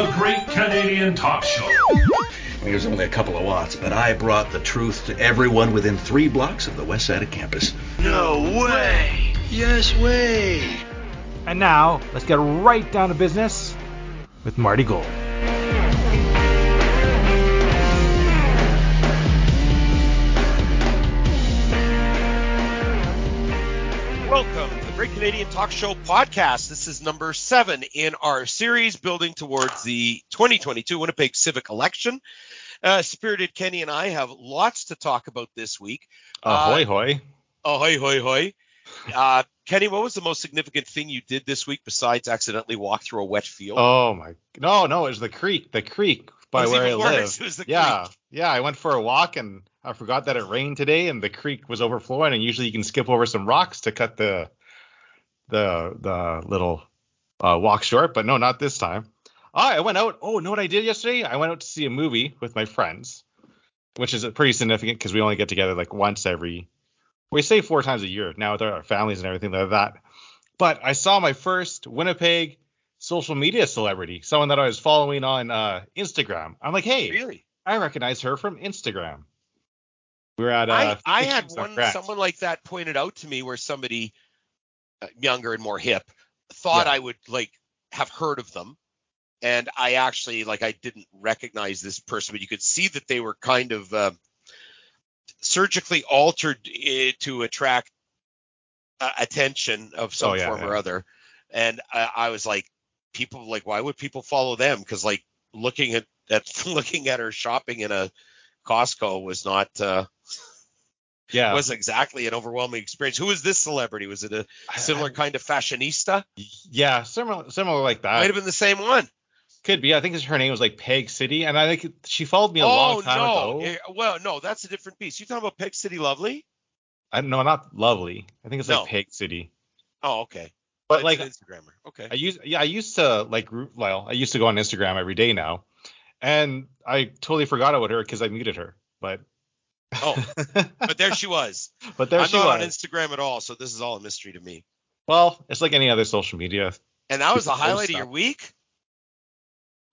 The Great Canadian Talk Show. I mean, it was only a couple of watts, but I brought the truth to everyone within three blocks of the west side of campus. No way! Yes way! And now, let's get right down to business with Marty Gold. Welcome to the Great Canadian Talk Show podcast. This is number seven in our series building towards the 2022 Winnipeg Civic Election. Uh, Spirited Kenny and I have lots to talk about this week. Ahoy, uh, hoy. Ahoy, hoy, hoy. Uh, Kenny, what was the most significant thing you did this week besides accidentally walk through a wet field? Oh my, no, no, it was the creek, the creek by where I live. yeah, creek. yeah, I went for a walk and I forgot that it rained today and the creek was overflowing. And usually you can skip over some rocks to cut the the the little uh, walk short, but no, not this time. Oh, I went out. Oh, know what I did yesterday? I went out to see a movie with my friends, which is pretty significant because we only get together like once every. We say four times a year now with our families and everything like that. But I saw my first Winnipeg social media celebrity, someone that I was following on uh, Instagram. I'm like, hey, really? I recognize her from Instagram. We are at. Uh, I, I had one someone like that pointed out to me where somebody younger and more hip thought yeah. I would like have heard of them, and I actually like I didn't recognize this person, but you could see that they were kind of uh, surgically altered uh, to attract uh, attention of some oh, yeah, form yeah. or other, and I, I was like, people like why would people follow them? Because like looking at at looking at her shopping in a Costco was not uh, yeah was exactly an overwhelming experience. Who was this celebrity? Was it a similar kind of fashionista? Yeah, similar similar like that. Might have been the same one. Could be. I think her name was like Peg City, and I think she followed me a oh, long time no. ago. Well, no, that's a different piece. You talking about Peg City Lovely? I no, not Lovely. I think it's no. like Peg City. Oh, okay. But like Instagrammer. Okay. I used yeah, I used to like well, I used to go on Instagram every day now, and I totally forgot about her because I muted her. But oh, but there she was. But there she was I'm she not was on Instagram at all, so this is all a mystery to me. Well, it's like any other social media. And that was the highlight of your week.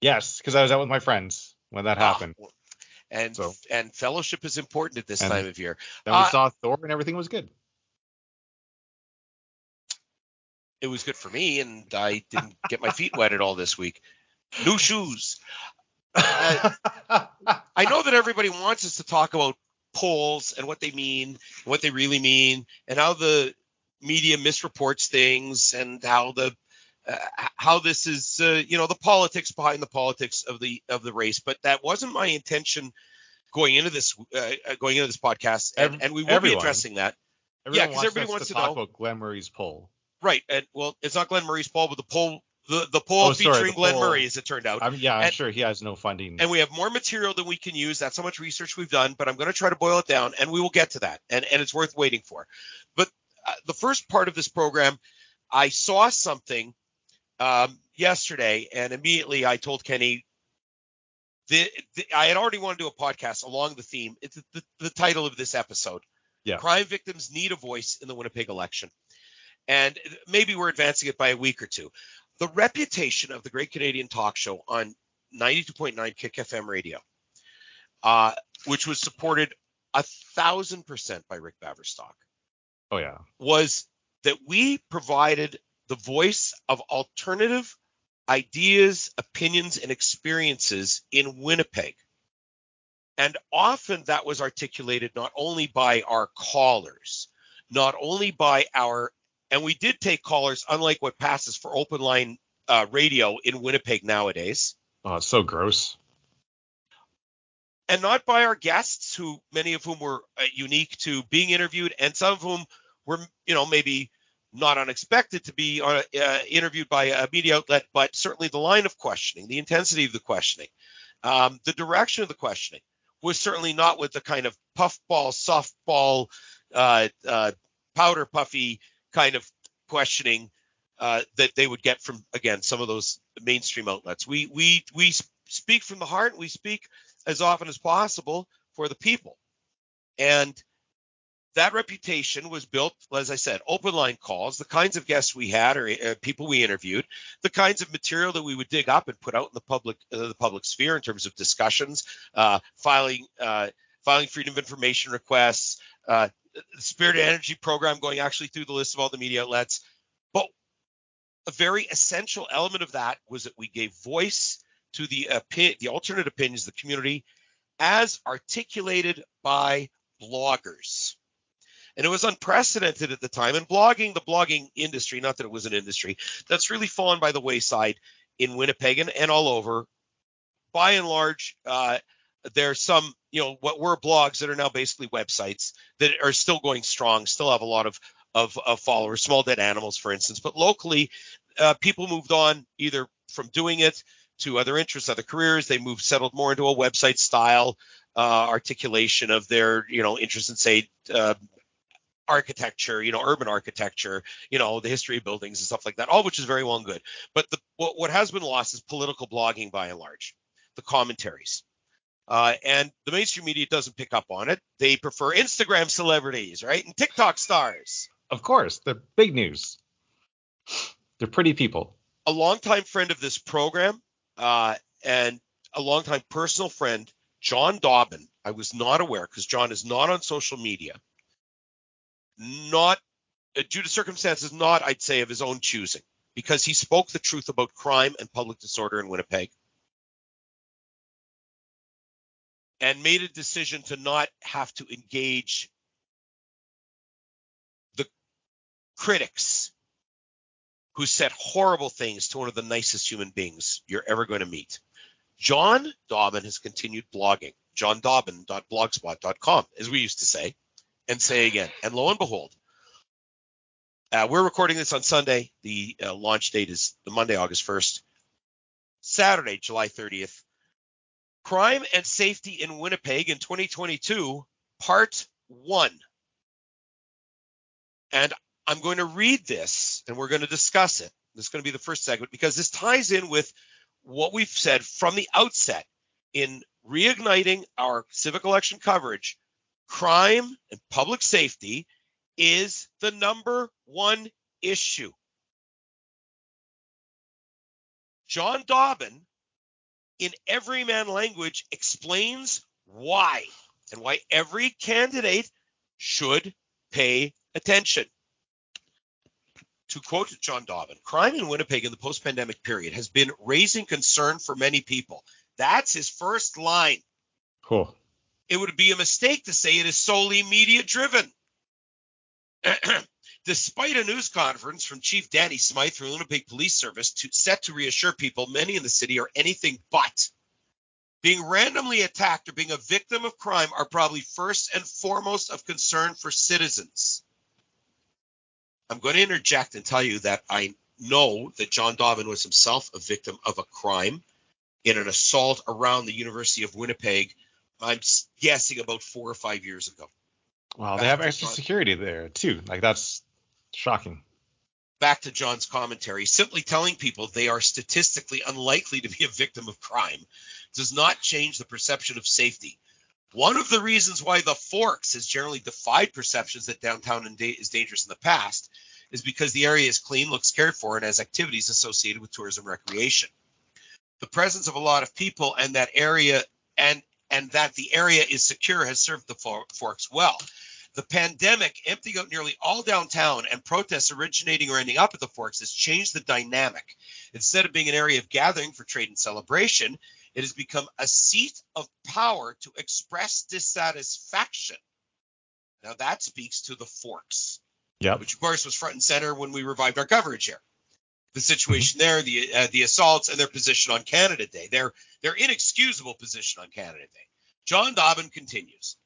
Yes, because I was out with my friends when that ah, happened. And so. and fellowship is important at this and time of year. Then we uh, saw Thor and everything was good. It was good for me, and I didn't get my feet wet at all this week. New shoes. Uh, I know that everybody wants us to talk about polls and what they mean, what they really mean, and how the media misreports things, and how the uh, how this is, uh, you know, the politics behind the politics of the of the race. But that wasn't my intention going into this uh, uh going into this podcast, and, and we will everyone, be addressing that. yeah, because everybody wants to, to talk know about Glen Murray's poll. Right, and well, it's not Glen Murray's poll, but the poll the the poll oh, featuring sorry, the Glen poll, Murray, as it turned out. I'm, yeah, I'm sure he has no funding. And we have more material than we can use. That's how much research we've done, but I'm going to try to boil it down, and we will get to that, and and it's worth waiting for. But uh, the first part of this program, I saw something um, yesterday, and immediately I told Kenny. The, the, I had already wanted to do a podcast along the theme. It's the, the title of this episode. Yeah. Crime victims need a voice in the Winnipeg election. And maybe we're advancing it by a week or two the reputation of the Great Canadian Talk Show on 92.9 Kick FM radio, uh, which was supported a thousand percent by Rick Baverstock. Oh yeah, was that we provided the voice of alternative ideas, opinions, and experiences in Winnipeg. And often that was articulated not only by our callers, not only by our and we did take callers, unlike what passes for open line uh, radio in Winnipeg nowadays. Oh, it's so gross. And not by our guests, who many of whom were uh, unique to being interviewed, and some of whom were, you know, maybe not unexpected to be uh, uh interviewed by a media outlet, but certainly the line of questioning, the intensity of the questioning, um, the direction of the questioning was certainly not with the kind of puffball, softball, uh, uh, powder puffy kind of questioning uh, that they would get from again some of those mainstream outlets. We we we speak from the heart. We speak as often as possible for the people, and that reputation was built, as I said, open line calls, the kinds of guests we had or uh, people we interviewed, the kinds of material that we would dig up and put out in the public uh, the public sphere in terms of discussions, uh, filing uh, filing freedom of information requests, uh, The spirit Energy program going actually through the list of all the media outlets. But a very essential element of that was that we gave voice to the the alternate opinions of the community as articulated by bloggers and it was unprecedented at the time. And blogging, the blogging industry, not that it was an industry, that's really fallen by the wayside in Winnipeg and, and all over. By and large, uh, there's some, you know, what were blogs that are now basically websites that are still going strong, still have a lot of of, of followers, small dead animals, for instance. But locally, uh, people moved on either from doing it to other interests, other careers. They moved, settled more into a website style uh, articulation of their, you know, interest in, say, uh, architecture, you know, urban architecture, you know, the history of buildings and stuff like that, all which is very well and good. But the, what, what has been lost is political blogging by and large, the commentaries. Uh, and the mainstream media doesn't pick up on it. They prefer Instagram celebrities, right? And TikTok stars. Of course, they're big news. They're pretty people. A longtime friend of this program uh, and a longtime personal friend, John Dobbin. I was not aware because John is not on social media not uh, due to circumstances not, I'd say, of his own choosing, because he spoke the truth about crime and public disorder in Winnipeg and made a decision to not have to engage the critics who said horrible things to one of the nicest human beings you're ever going to meet. John Dobbin has continued blogging, johndobbin.blogspot.com, as we used to say and say again. And lo and behold, uh, we're recording this on Sunday. The uh, launch date is the Monday, August 1st. Saturday, July 30th. Crime and Safety in Winnipeg in 2022, Part 1. And I'm going to read this and we're going to discuss it. This is going to be the first segment because this ties in with what we've said from the outset in reigniting our civic election coverage crime and public safety is the number one issue. John Dobbin, in everyman language, explains why and why every candidate should pay attention. To quote John Dobbin, crime in Winnipeg in the post pandemic period has been raising concern for many people. That's his first line. Cool it would be a mistake to say it is solely media driven. Despite a news conference from Chief Danny Smyth from the Winnipeg Police Service to, set to reassure people many in the city are anything but. Being randomly attacked or being a victim of crime are probably first and foremost of concern for citizens. I'm going to interject and tell you that I know that John Dobbin was himself a victim of a crime in an assault around the University of Winnipeg I'm guessing about four or five years ago. Wow, they have extra John. security there too. Like that's shocking. Back to John's commentary, simply telling people they are statistically unlikely to be a victim of crime does not change the perception of safety. One of the reasons why the Forks has generally defied perceptions that downtown is dangerous in the past is because the area is clean, looks cared for, and has activities associated with tourism recreation. The presence of a lot of people and that area and and that the area is secure has served the Forks well. The pandemic emptying out nearly all downtown and protests originating or ending up at the Forks has changed the dynamic. Instead of being an area of gathering for trade and celebration, it has become a seat of power to express dissatisfaction. Now that speaks to the Forks, yep. which of course was front and center when we revived our coverage here the situation there, the uh, the assaults, and their position on Canada Day, their their inexcusable position on Canada Day. John Dobbin continues.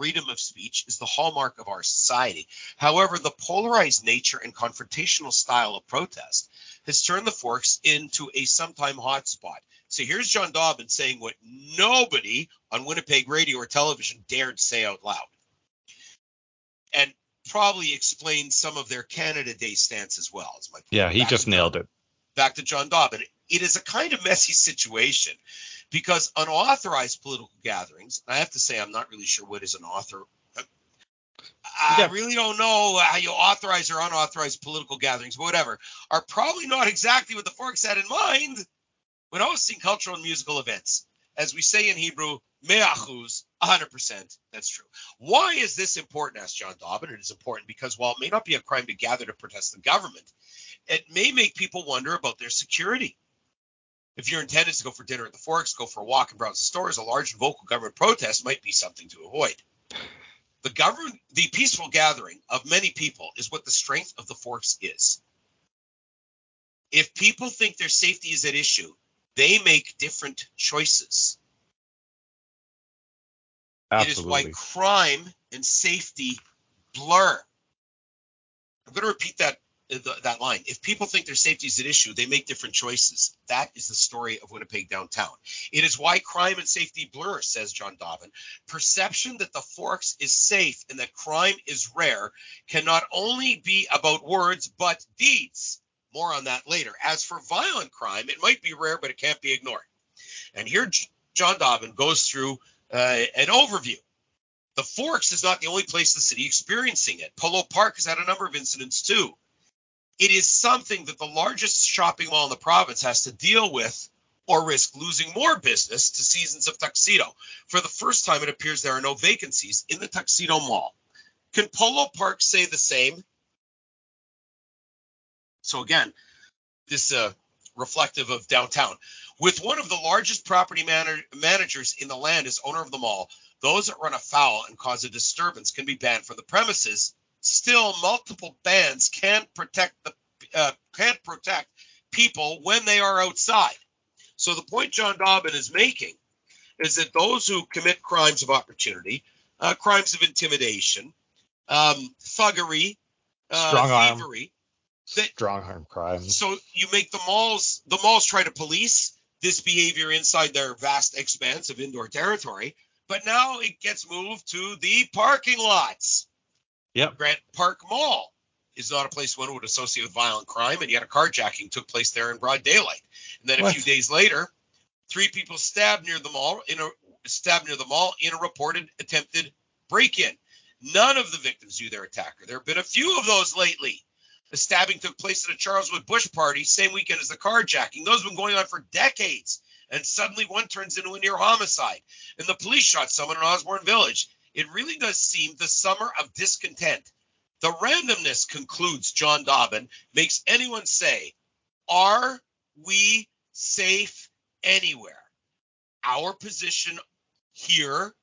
Freedom of speech is the hallmark of our society. However, the polarized nature and confrontational style of protest has turned the Forks into a sometime hotspot. So here's John Dobbin saying what nobody on Winnipeg radio or television dared say out loud. And probably explain some of their Canada Day stance as well. Yeah, he just nailed it. Back to John Dobbin. It is a kind of messy situation because unauthorized political gatherings, I have to say I'm not really sure what is an author I really don't know how you authorize or unauthorized political gatherings, whatever, are probably not exactly what the Forks had in mind when hosting cultural and musical events. As we say in Hebrew, me'achuz, 100%. That's true. Why is this important? asked John Dobbin. It is important because while it may not be a crime to gather to protest the government, it may make people wonder about their security. If your intent is to go for dinner at the Forks, go for a walk and browse the stores, a large and vocal government protest might be something to avoid. The government, the peaceful gathering of many people is what the strength of the Forks is. If people think their safety is at issue, they make different choices. Absolutely. It is why crime and safety blur. I'm going to repeat that that line. If people think their safety is at issue, they make different choices. That is the story of Winnipeg downtown. It is why crime and safety blur, says John Dobbin. Perception that the Forks is safe and that crime is rare can not only be about words, but deeds. More on that later. As for violent crime, it might be rare, but it can't be ignored. And here John Dobbin goes through uh, an overview. The Forks is not the only place in the city experiencing it. Polo Park has had a number of incidents too it is something that the largest shopping mall in the province has to deal with or risk losing more business to seasons of tuxedo. For the first time, it appears there are no vacancies in the tuxedo mall. Can Polo Park say the same? So again, this uh, reflective of downtown. With one of the largest property man- managers in the land as owner of the mall, those that run afoul and cause a disturbance can be banned from the premises still multiple bans can't protect the uh, can't protect people when they are outside. So the point John Dobbin is making is that those who commit crimes of opportunity, uh, crimes of intimidation, um, thuggery, uh, strong arm, thievery, that, strong arm crimes. So you make the malls the malls try to police this behavior inside their vast expanse of indoor territory, but now it gets moved to the parking lots. Yep. Grant Park Mall is not a place one would associate with violent crime, and yet a carjacking took place there in broad daylight. And then a what? few days later, three people stabbed near the mall in a stabbed near the mall in a reported attempted break-in. None of the victims knew their attacker. There have been a few of those lately. The stabbing took place at a Charleswood Bush party, same weekend as the carjacking. Those have been going on for decades. And suddenly one turns into a near homicide. And the police shot someone in Osborne Village. It really does seem the summer of discontent. The randomness, concludes John Dobbin, makes anyone say, Are we safe anywhere? Our position here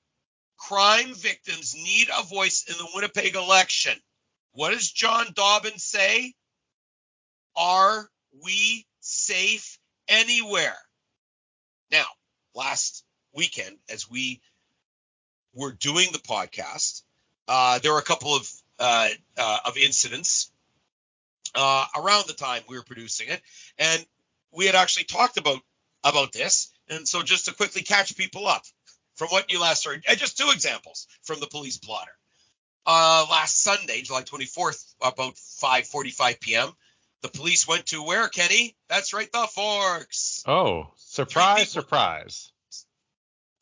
crime victims need a voice in the Winnipeg election. What does John Dobbin say? Are we safe anywhere? Now, last weekend, as we were doing the podcast, uh, there were a couple of uh, uh, of incidents uh, around the time we were producing it, and we had actually talked about about this. And so, just to quickly catch people up from what you last heard, just two examples from the police blotter. Uh, last Sunday, July 24th, about 5:45 p.m., the police went to where, Kenny? That's right, the Forks. Oh, surprise, surprise.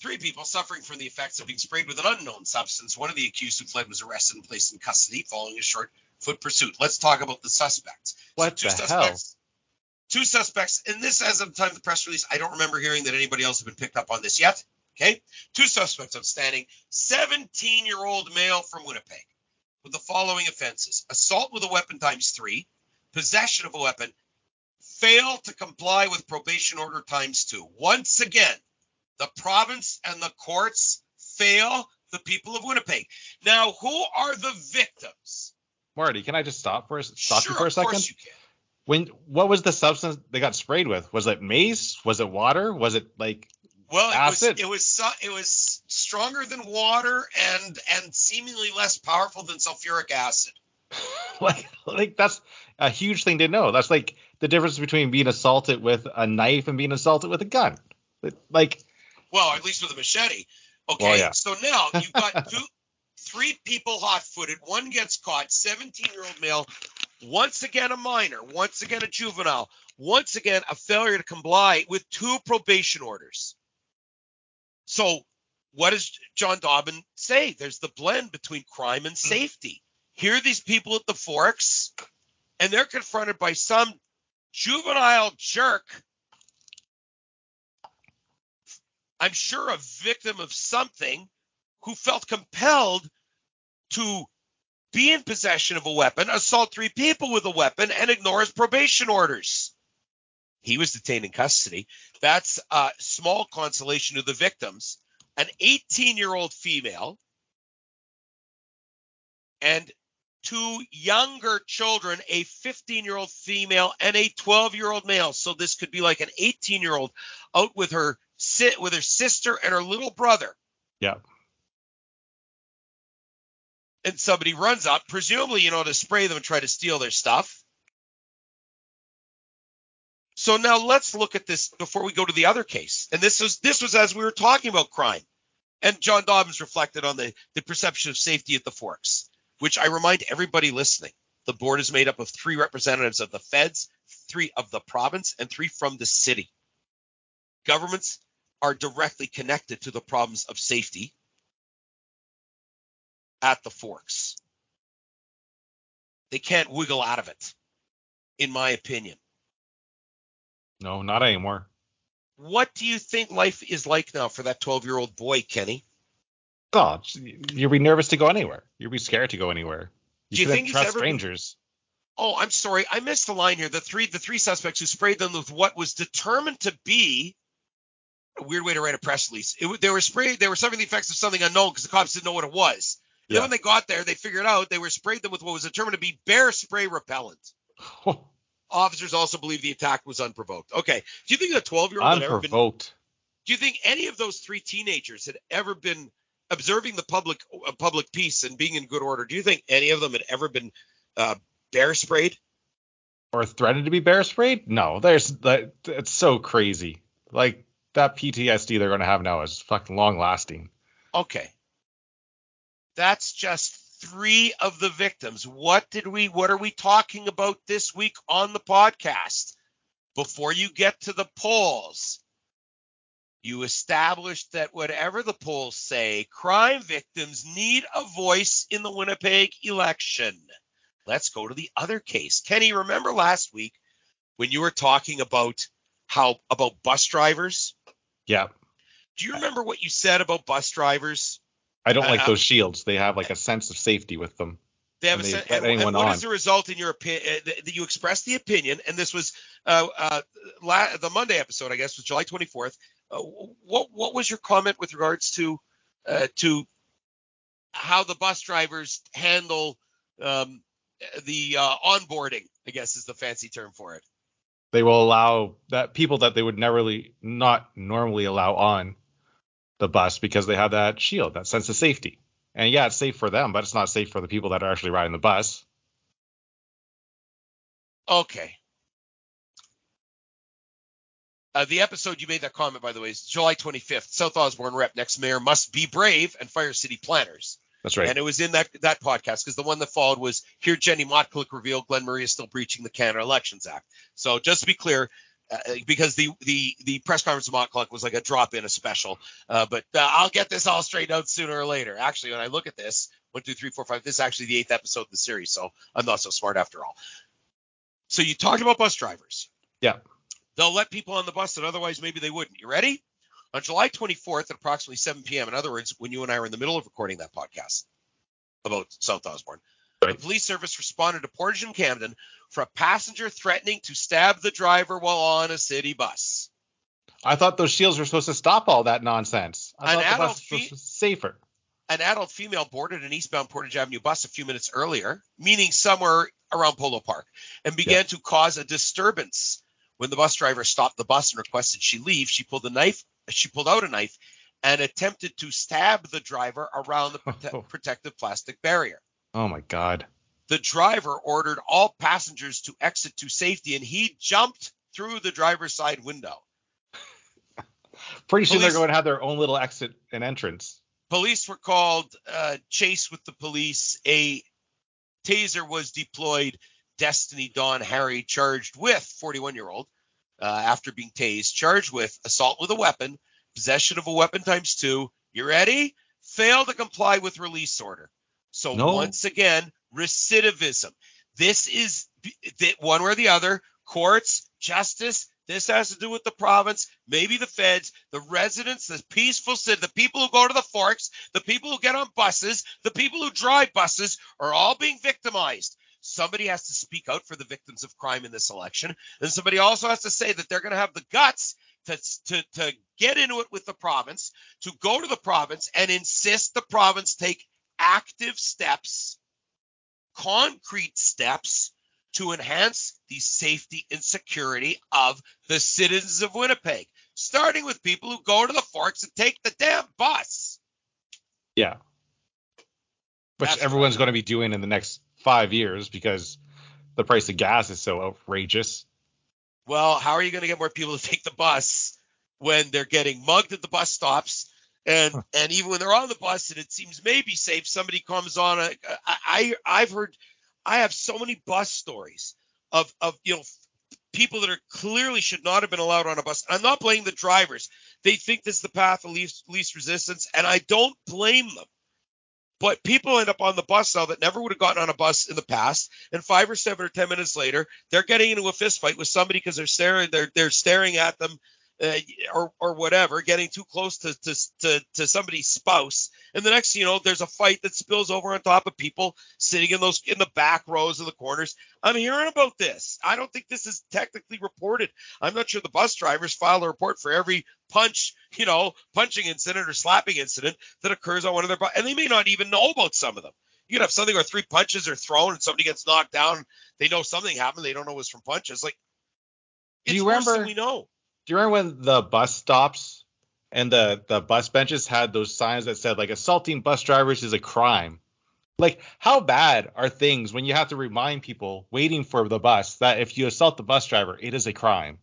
Three people suffering from the effects of being sprayed with an unknown substance. One of the accused who fled was arrested and placed in custody following a short foot pursuit. Let's talk about the suspects. What so two the suspects, hell? Two suspects, and this, as of the time of the press release, I don't remember hearing that anybody else has been picked up on this yet. Okay, two suspects outstanding. 17-year-old male from Winnipeg with the following offenses: assault with a weapon times three, possession of a weapon, fail to comply with probation order times two. Once again, the province and the courts fail the people of Winnipeg. Now, who are the victims? Marty, can I just stop for a, stop sure, you for a second? Of course you can. When what was the substance they got sprayed with? Was it mace? Was it water? Was it like well, it acid? was it was it was stronger than water and and seemingly less powerful than sulfuric acid. like like that's a huge thing to know. That's like the difference between being assaulted with a knife and being assaulted with a gun. Like well, at least with a machete. Okay, well, yeah. so now you've got two, three people hot-footed. One gets caught. 17-year-old male. Once again, a minor. Once again, a juvenile. Once again, a failure to comply with two probation orders. So what does John Dobbin say? There's the blend between crime and safety. Here are these people at the Forks, and they're confronted by some juvenile jerk. I'm sure a victim of something who felt compelled to be in possession of a weapon, assault three people with a weapon, and ignore his probation orders. He was detained in custody. That's a small consolation to the victims. An 18 year old female and two younger children, a 15 year old female and a 12 year old male. So this could be like an 18 year old out with her sit with her sister and her little brother. Yeah. And somebody runs up, presumably, you know, to spray them and try to steal their stuff. So now let's look at this before we go to the other case. And this was this was as we were talking about crime. And John Dobbins reflected on the, the perception of safety at the Forks which I remind everybody listening, the board is made up of three representatives of the feds, three of the province, and three from the city. Governments are directly connected to the problems of safety at the forks. They can't wiggle out of it, in my opinion. No, not anymore. What do you think life is like now for that 12 year old boy, Kenny? Oh, you'll be nervous to go anywhere. You'll be scared to go anywhere. You, Do you think trust strangers. Oh, I'm sorry. I missed the line here. The three the three suspects who sprayed them with what was determined to be a weird way to write a press release. It, they were sprayed. They were suffering the effects of something unknown because the cops didn't know what it was. Yeah. Then when they got there, they figured out they were sprayed them with what was determined to be bear spray repellent. Officers also believe the attack was unprovoked. Okay. Do you think a 12 year old unprovoked? Been, do you think any of those three teenagers had ever been observing the public uh, public peace and being in good order, do you think any of them had ever been uh, bear sprayed or threatened to be bear sprayed? No, there's that. It's so crazy. Like that PTSD they're going to have now is fucking long lasting. Okay, that's just three of the victims. What did we? What are we talking about this week on the podcast? Before you get to the polls, you established that whatever the polls say, crime victims need a voice in the Winnipeg election. Let's go to the other case. Kenny, remember last week when you were talking about how about bus drivers? Yeah. Do you remember what you said about bus drivers? I don't uh, like those shields. They have like a sense of safety with them. They have a sense. And, and what on. is the result in your opinion? Uh, that you expressed the opinion, and this was uh, uh, la- the Monday episode, I guess, was July 24th. Uh, what what was your comment with regards to uh, to how the bus drivers handle um, the uh, onboarding? I guess is the fancy term for it. They will allow that people that they would never really, not normally allow on the bus because they have that shield, that sense of safety. And yeah, it's safe for them, but it's not safe for the people that are actually riding the bus. Okay. Uh, the episode you made that comment, by the way, is July 25th. South Osborne rep next mayor must be brave and fire city planners. That's right. And it was in that that podcast because the one that followed was here. Jenny Motkaluk revealed Glen Murray is still breaching the Canada Elections Act. So just to be clear, uh, because the the the press conference of Motkaluk was like a drop in, a special. Uh, but uh, I'll get this all straightened out sooner or later. Actually, when I look at this, one, two, three, four, five. This is actually the eighth episode of the series, so I'm not so smart after all. So you talked about bus drivers. Yeah. They'll let people on the bus that otherwise maybe they wouldn't. You ready? On July 24th at approximately 7 p.m., in other words, when you and I were in the middle of recording that podcast about South Osborne, right. the police service responded to Portage and Camden for a passenger threatening to stab the driver while on a city bus. I thought those shields were supposed to stop all that nonsense. I an thought the bus was safer. An adult female boarded an eastbound Portage Avenue bus a few minutes earlier, meaning somewhere around Polo Park, and began yeah. to cause a disturbance when the bus driver stopped the bus and requested she leave, she pulled a knife. She pulled out a knife and attempted to stab the driver around the prote- oh. protective plastic barrier. Oh my God. The driver ordered all passengers to exit to safety, and he jumped through the driver's side window. Pretty soon they're going to have their own little exit and entrance. Police were called. Uh, chase with the police. A taser was deployed Destiny Dawn Harry charged with 41 year old uh, after being tased, charged with assault with a weapon, possession of a weapon times two, You ready? Fail to comply with release order. So no. once again, recidivism. This is one or the other. Courts, justice. This has to do with the province, maybe the feds, the residents, the peaceful citizens, the people who go to the forks, the people who get on buses, the people who drive buses are all being victimized. Somebody has to speak out for the victims of crime in this election, and somebody also has to say that they're going to have the guts to, to, to get into it with the province, to go to the province and insist the province take active steps, concrete steps to enhance the safety and security of the citizens of Winnipeg, starting with people who go to the forks and take the damn bus. Yeah. Which That's everyone's going to be doing in the next five years because the price of gas is so outrageous. Well, how are you going to get more people to take the bus when they're getting mugged at the bus stops? And huh. and even when they're on the bus and it seems maybe safe, somebody comes on. A, I I've heard I have so many bus stories of of you know people that are clearly should not have been allowed on a bus. I'm not blaming the drivers. They think this is the path of least least resistance, and I don't blame them. But people end up on the bus now that never would have gotten on a bus in the past, and five or seven or ten minutes later, they're getting into a fist fight with somebody because they're staring they're they're staring at them uh, or or whatever, getting too close to, to to to somebody's spouse, and the next you know, there's a fight that spills over on top of people sitting in those in the back rows of the corners. I'm hearing about this. I don't think this is technically reported. I'm not sure the bus drivers file a report for every punch, you know, punching incident or slapping incident that occurs on one of their, bus and they may not even know about some of them. You could have something where three punches are thrown and somebody gets knocked down. They know something happened. They don't know it was from punches. Like, it's do you remember? we know. Do you remember when the bus stops and the the bus benches had those signs that said like assaulting bus drivers is a crime? Like, how bad are things when you have to remind people waiting for the bus that if you assault the bus driver, it is a crime?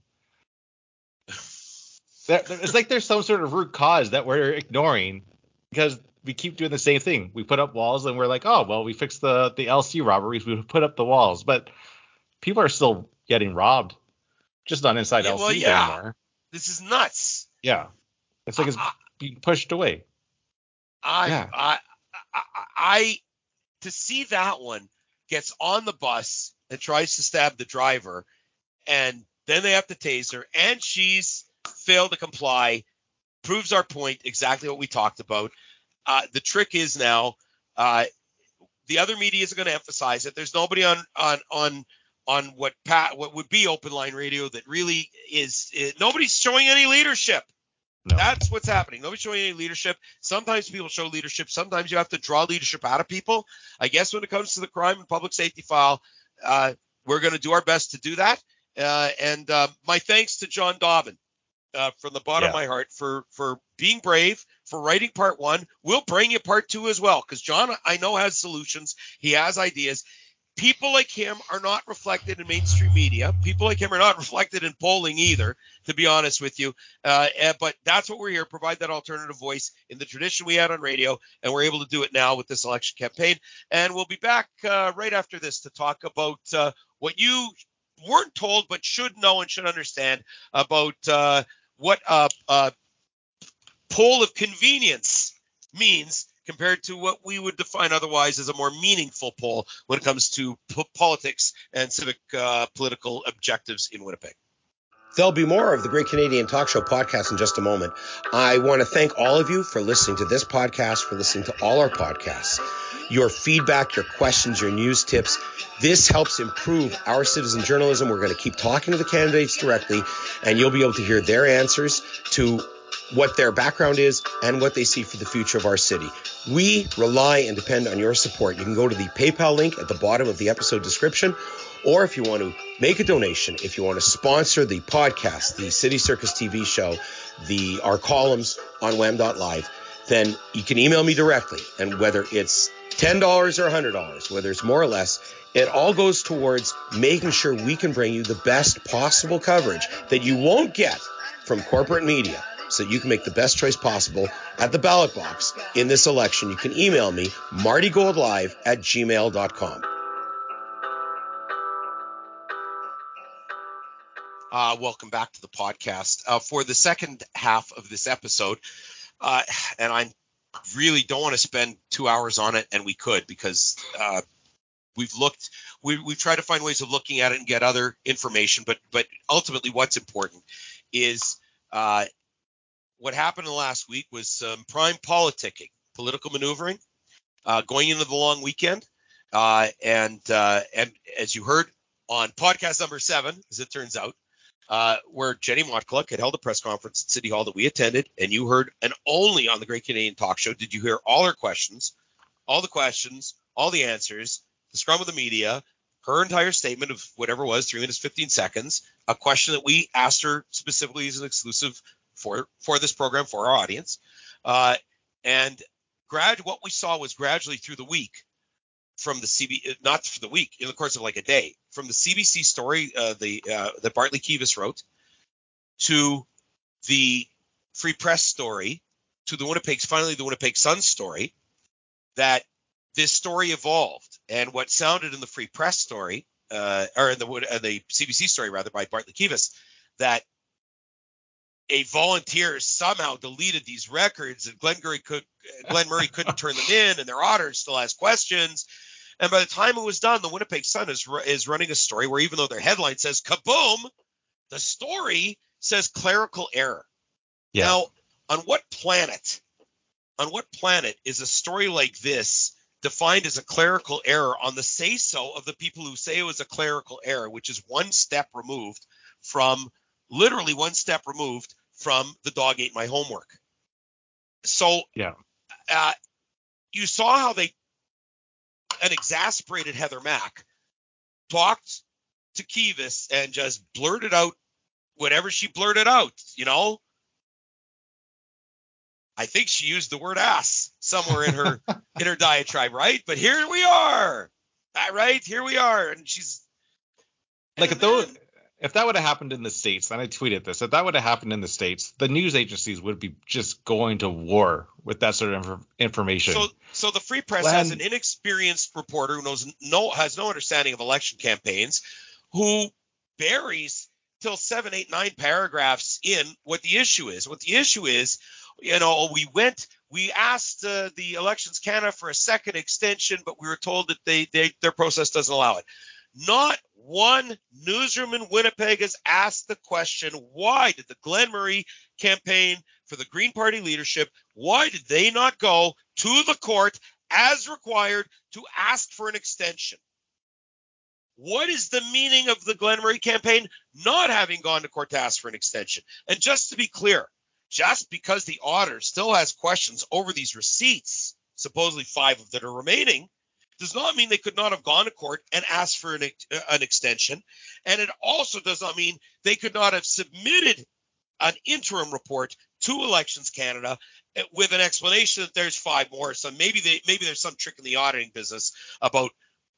it's like there's some sort of root cause that we're ignoring because we keep doing the same thing. We put up walls and we're like, oh well, we fixed the the LC robberies. We put up the walls, but people are still getting robbed, just not inside yeah, LC well, yeah. anymore. This is nuts. Yeah, it's like it's being pushed away. I, yeah. I, I, I, to see that one gets on the bus and tries to stab the driver, and then they have to taser, and she's failed to comply. Proves our point exactly what we talked about. Uh, the trick is now uh, the other media is going to emphasize it. There's nobody on on on on what Pat what would be open line radio that really is, is nobody's showing any leadership. No. That's what's happening. Nobody's showing any leadership. Sometimes people show leadership. Sometimes you have to draw leadership out of people. I guess when it comes to the crime and public safety file, uh, we're going to do our best to do that. Uh, and uh, my thanks to John Dobbin uh, from the bottom yeah. of my heart for for being brave, for writing part one. We'll bring you part two as well because John, I know, has solutions. He has ideas. People like him are not reflected in mainstream media. People like him are not reflected in polling either, to be honest with you. Uh, eh, but that's what we're here, provide that alternative voice in the tradition we had on radio, and we're able to do it now with this election campaign. And we'll be back uh, right after this to talk about uh, what you weren't told but should know and should understand about uh, what a, a poll of convenience means compared to what we would define otherwise as a more meaningful poll when it comes to p- politics and civic uh, political objectives in Winnipeg. There'll be more of the Great Canadian Talk Show podcast in just a moment. I want to thank all of you for listening to this podcast, for listening to all our podcasts. Your feedback, your questions, your news tips, this helps improve our citizen journalism. We're going to keep talking to the candidates directly, and you'll be able to hear their answers to what their background is and what they see for the future of our city. We rely and depend on your support. You can go to the PayPal link at the bottom of the episode description or if you want to make a donation, if you want to sponsor the podcast, the City Circus TV show, the our columns on wham.live, then you can email me directly. And whether it's $10 or $100, whether it's more or less, it all goes towards making sure we can bring you the best possible coverage that you won't get from corporate media so you can make the best choice possible at the ballot box in this election. You can email me, martygoldlive at gmail.com. Uh, welcome back to the podcast. Uh, for the second half of this episode, uh, and I'm really don't want to spend two hours on it, and we could because uh, we've looked, we, we've tried to find ways of looking at it and get other information, but but ultimately, what's important is uh, what happened in last week was some prime politicking, political maneuvering, uh, going into the long weekend, uh, and uh, and as you heard on podcast number seven, as it turns out, uh, where Jenny Motkaluk had held a press conference at City Hall that we attended, and you heard, and only on the Great Canadian Talk Show did you hear all her questions, all the questions, all the answers, the scrum of the media, her entire statement of whatever was, three minutes, 15 seconds, a question that we asked her specifically as an exclusive for for this program for our audience, uh, and grad what we saw was gradually through the week from the CB, not for the week, in the course of like a day, from the CBC story, uh, the uh, that Bartley Kives wrote, to the Free Press story, to the Winnipeg, finally the Winnipeg Sun story, that this story evolved, and what sounded in the Free Press story, uh, or in the the CBC story rather by Bartley Kives, that a volunteer somehow deleted these records and Glen Murray could Glen Murray couldn't turn them in and their auditor still has questions and by the time it was done, the Winnipeg Sun is is running a story where even though their headline says "kaboom," the story says clerical error. Yeah. Now, on what planet, on what planet is a story like this defined as a clerical error on the say so of the people who say it was a clerical error, which is one step removed from literally one step removed from the dog ate my homework. So yeah, uh, you saw how they an exasperated Heather Mack talked to Kives and just blurted out whatever she blurted out, you know. I think she used the word ass somewhere in her in her diatribe, right? But here we are. Right? Here we are. And she's like if those if that would have happened in the states, and I tweeted this, if that would have happened in the states, the news agencies would be just going to war with that sort of information. So, so the Free Press when, has an inexperienced reporter who knows no has no understanding of election campaigns, who buries till seven, eight, nine paragraphs in what the issue is. What the issue is, you know, we went, we asked uh, the Elections Canada for a second extension, but we were told that they, they their process doesn't allow it. Not one newsroom in Winnipeg has asked the question why did the Glen Murray campaign for the Green Party leadership, why did they not go to the court as required to ask for an extension? What is the meaning of the Glen Murray campaign not having gone to court to ask for an extension? And just to be clear, just because the auditor still has questions over these receipts, supposedly five of that are remaining, does not mean they could not have gone to court and asked for an, an extension. And it also does not mean they could not have submitted an interim report to Elections Canada eh, with an explanation that there's five more. So maybe they maybe there's some trick in the auditing business about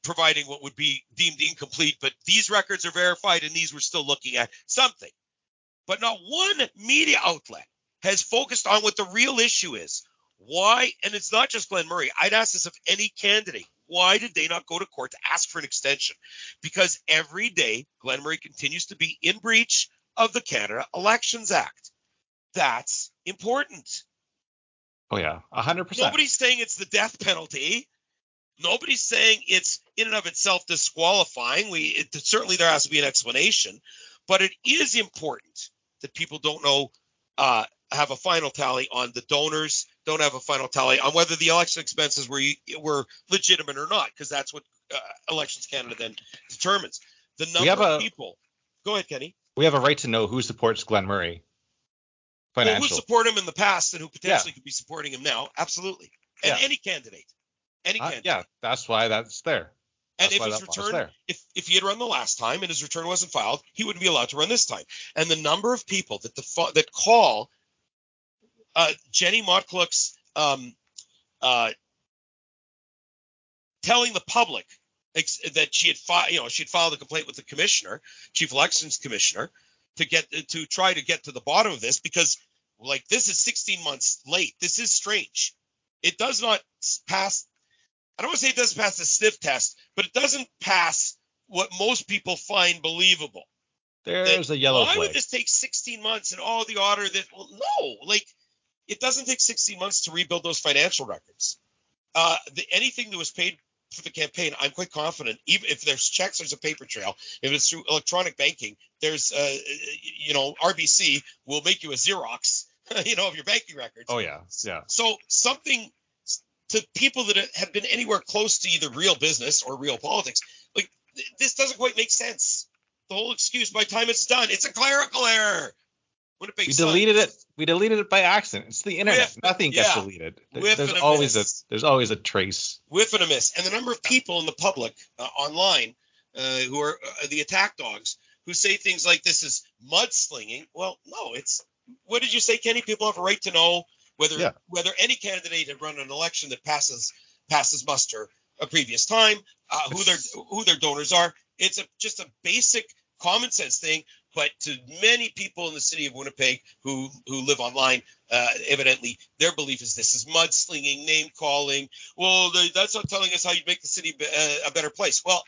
providing what would be deemed incomplete, but these records are verified and these we're still looking at something. But not one media outlet has focused on what the real issue is. Why? And it's not just Glen Murray. I'd ask this of any candidate. Why did they not go to court to ask for an extension? Because every day Glen Murray continues to be in breach of the Canada Elections Act. That's important. Oh yeah, hundred percent. Nobody's saying it's the death penalty. Nobody's saying it's in and of itself disqualifying. We it, certainly there has to be an explanation, but it is important that people don't know uh, have a final tally on the donors don't have a final tally on whether the election expenses were were legitimate or not, because that's what uh, Elections Canada then determines. The number of a, people. Go ahead, Kenny. We have a right to know who supports Glen Murray. Financial. Well, who supported him in the past and who potentially yeah. could be supporting him now? Absolutely. And yeah. any candidate. Any uh, candidate. yeah, that's why that's there. That's and if his return, if, if he had run the last time and his return wasn't filed, he wouldn't be allowed to run this time. And the number of people that the that call uh, Jenny Motkaluk's um, uh, telling the public ex- that she had filed, you know, she had filed a complaint with the commissioner, chief elections commissioner, to get to try to get to the bottom of this because, like, this is 16 months late. This is strange. It does not pass. I don't want to say it doesn't pass the sniff test, but it doesn't pass what most people find believable. There's that, a yellow why flag. would this take 16 months and all the order that? Well, no, like it doesn't take 16 months to rebuild those financial records. Uh, the, anything that was paid for the campaign, I'm quite confident. Even if there's checks, there's a paper trail. If it's through electronic banking, there's, uh, you know, RBC will make you a Xerox, you know, of your banking records. Oh yeah, yeah. So something to people that have been anywhere close to either real business or real politics, like this doesn't quite make sense. The whole excuse by time it's done, it's a clerical error. we deleted it. We deleted it by accident. It's the internet. With, Nothing gets yeah, deleted. there's always miss. a there's always a trace. Whiff and a miss. And the number of people in the public uh, online uh, who are uh, the attack dogs who say things like this is mudslinging. Well, no, it's what did you say, Kenny? People have a right to know whether yeah. whether any candidate had run an election that passes passes muster a previous time, uh, who their who their donors are. It's a, just a basic common sense thing, but to many people in the city of Winnipeg who who live online, uh, evidently their belief is this is mudslinging, name calling. Well, they, that's not telling us how you make the city be, uh, a better place. Well,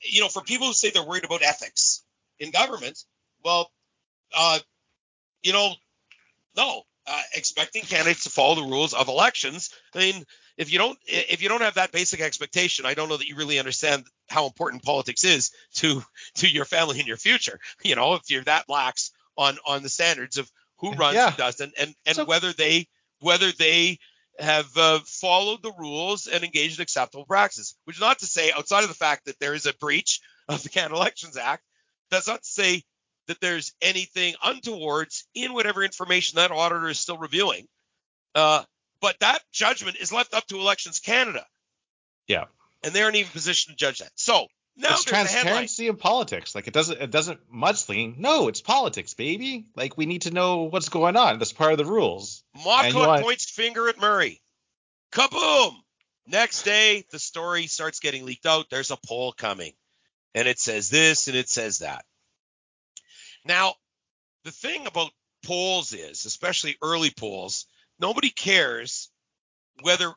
you know, for people who say they're worried about ethics in government, well, uh, you know, no, uh, expecting candidates to follow the rules of elections. I mean, if you don't if you don't have that basic expectation, I don't know that you really understand how important politics is to to your family and your future. You know, if you're that lax on on the standards of who runs, yeah. who doesn't, and and so, whether they whether they have uh, followed the rules and engaged in acceptable practices. Which is not to say, outside of the fact that there is a breach of the Canada Elections Act, that's not to say that there's anything untowards in whatever information that auditor is still reviewing. Uh, but that judgment is left up to Elections Canada. Yeah. And they aren't even positioned to judge that. So now it's transparency in politics. Like it doesn't it doesn't mudslinging. No, it's politics, baby. Like we need to know what's going on. That's part of the rules. Motkaluk want... points finger at Murray. Kaboom! Next day, the story starts getting leaked out. There's a poll coming, and it says this and it says that. Now, the thing about polls is, especially early polls, nobody cares whether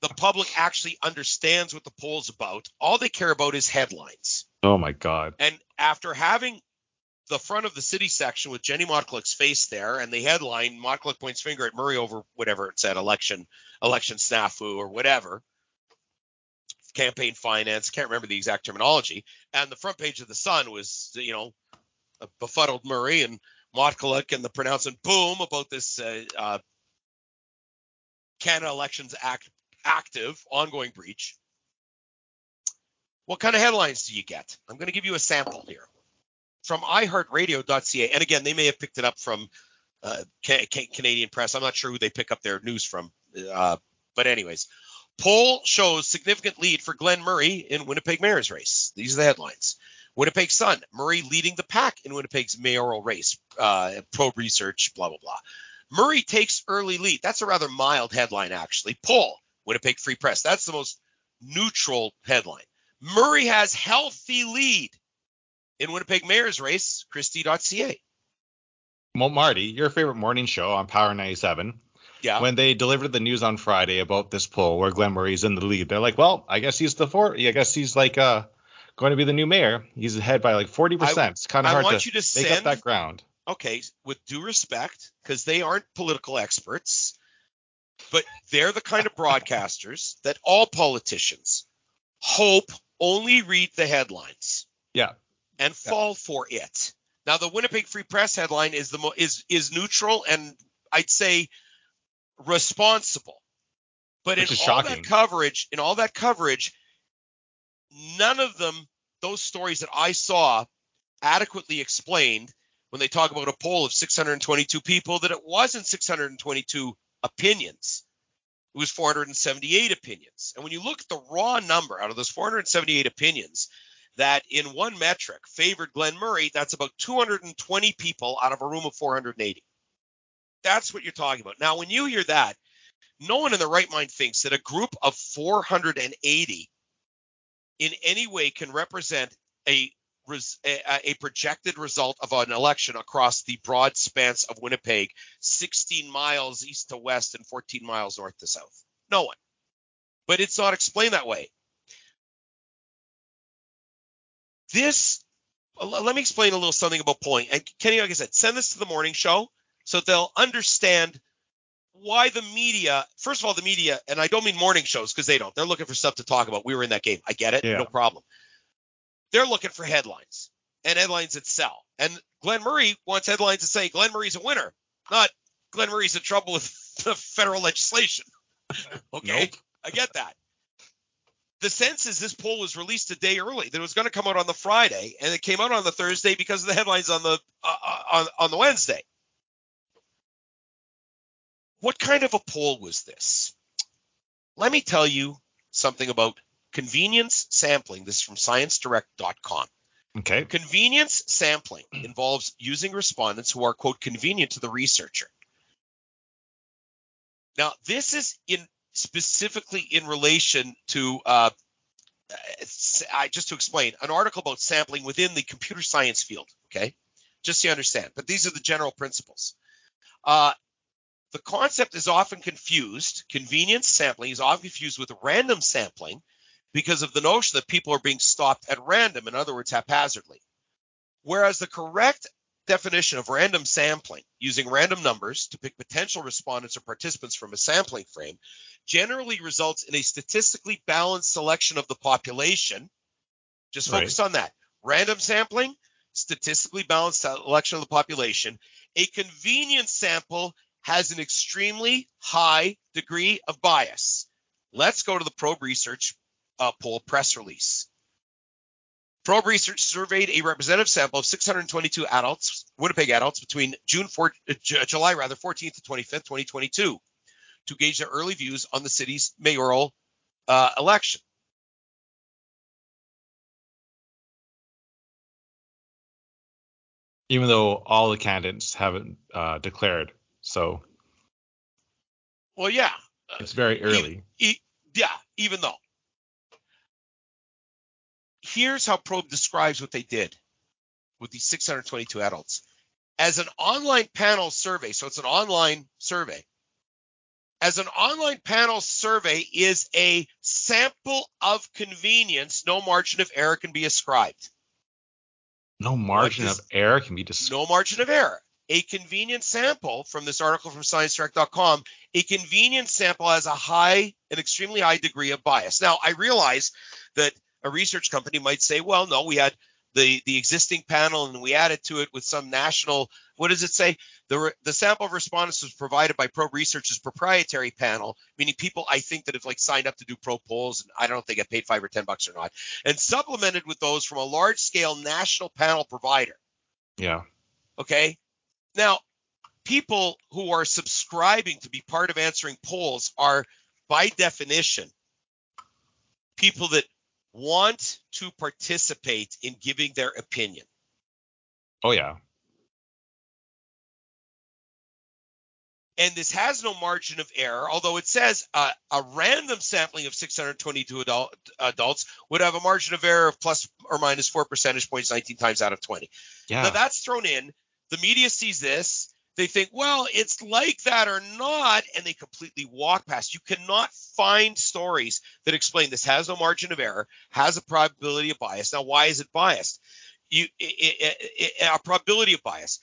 the public actually understands what the poll's about. All they care about is headlines. Oh my God. And after having the front of the city section with Jenny Motkaluk's face there and the headline, Motclick points finger at Murray over whatever it said, election, election snafu or whatever, campaign finance, can't remember the exact terminology. And the front page of the Sun was, you know, befuddled Murray and Motkaluk and the pronouncement boom about this uh, uh, Canada Elections Act active ongoing breach. What kind of headlines do you get? I'm going to give you a sample here from iHeartRadio.ca. And again, they may have picked it up from uh, ca- ca- Canadian press. I'm not sure who they pick up their news from. Uh, but anyways, poll shows significant lead for Glen Murray in Winnipeg mayor's race. These are the headlines. Winnipeg Sun, Murray leading the pack in Winnipeg's mayoral race. Uh, probe research, blah, blah, blah. Murray takes early lead. That's a rather mild headline, actually. Poll, Winnipeg Free Press. That's the most neutral headline. Murray has healthy lead in Winnipeg mayor's race, Christie.ca. Well, Marty, your favorite morning show on Power 97. Yeah. When they delivered the news on Friday about this poll where Glen Murray's in the lead, they're like, well, I guess he's the four. I guess he's like uh going to be the new mayor. He's ahead by like 40%. it's kind of hard to, to send, make up that ground. Okay, with due respect, because they aren't political experts, but they're the kind of broadcasters that all politicians hope only read the headlines. Yeah. And yeah. fall for it. Now the Winnipeg Free Press headline is the mo- is is neutral and I'd say responsible. But Which in all shocking. that coverage, in all that coverage, none of them, those stories that I saw, adequately explained when they talk about a poll of 622 people that it wasn't 622 opinions. It was 478 opinions. And when you look at the raw number out of those 478 opinions, that in one metric favored Glen Murray, that's about 220 people out of a room of 480. That's what you're talking about. Now, when you hear that, no one in the right mind thinks that a group of 480 in any way can represent a a, projected result of an election across the broad spans of Winnipeg, 16 miles east to west and 14 miles north to south. No one. But it's not explained that way. This, let me explain a little something about polling. And Kenny, like I said, send this to the morning show so they'll understand why the media, first of all, the media, and I don't mean morning shows because they don't. They're looking for stuff to talk about. We were in that game. I get it. Yeah. No problem. They're looking for headlines and headlines that sell. And Glen Murray wants headlines that say Glen Murray's a winner, not Glen Murray's in trouble with the federal legislation. okay. Nope. I get that. The sense is this poll was released a day early. That it was going to come out on the Friday, and it came out on the Thursday because of the headlines on the uh, uh on on the Wednesday. What kind of a poll was this? Let me tell you something about convenience sampling. This is from ScienceDirect.com. Okay. Convenience sampling involves using respondents who are, quote, convenient to the researcher. Now, this is in specifically in relation to, uh, I, just to explain, an article about sampling within the computer science field. Okay. Just so you understand. But these are the general principles. Uh, the concept is often confused. Convenience sampling is often confused with random sampling because of the notion that people are being stopped at random, in other words, haphazardly. Whereas the correct definition of random sampling, using random numbers to pick potential respondents or participants from a sampling frame, generally results in a statistically balanced selection of the population. Just focus right. on that. Random sampling, statistically balanced selection of the population. A convenience sample has an extremely high degree of bias. Let's go to the probe research uh, poll press release. Probe Research surveyed a representative sample of 622 adults, Winnipeg adults, between June 4, uh, July rather 14th to 25th, 2022, to gauge their early views on the city's mayoral uh, election. Even though all the candidates haven't uh, declared, so. Well, yeah. It's very uh, early. E- e- yeah, even though here's how Probe describes what they did with these 622 adults. As an online panel survey, so it's an online survey. As an online panel survey is a sample of convenience, no margin of error can be ascribed. No margin of error can be described. No margin of error. A convenient sample from this article from ScienceDirect.com, a convenience sample has a high, an extremely high degree of bias. Now, I realize that a research company might say, well, no, we had the the existing panel and we added to it with some national. What does it say? The the sample of respondents was provided by Probe Research's proprietary panel, meaning people I think that have like signed up to do probe polls, and I don't know if they get paid five or ten bucks or not, and supplemented with those from a large scale national panel provider. Yeah. Okay. Now, people who are subscribing to be part of answering polls are, by definition, people that want to participate in giving their opinion. Oh, yeah. And this has no margin of error, although it says uh, a random sampling of 622 adult, adults would have a margin of error of plus or minus four percentage points 19 times out of 20. Yeah. Now that's thrown in. The media sees this they think, well, it's like that or not, and they completely walk past. You cannot find stories that explain this has no margin of error, has a probability of bias. Now, why is it biased? You, it, it, it, a probability of bias.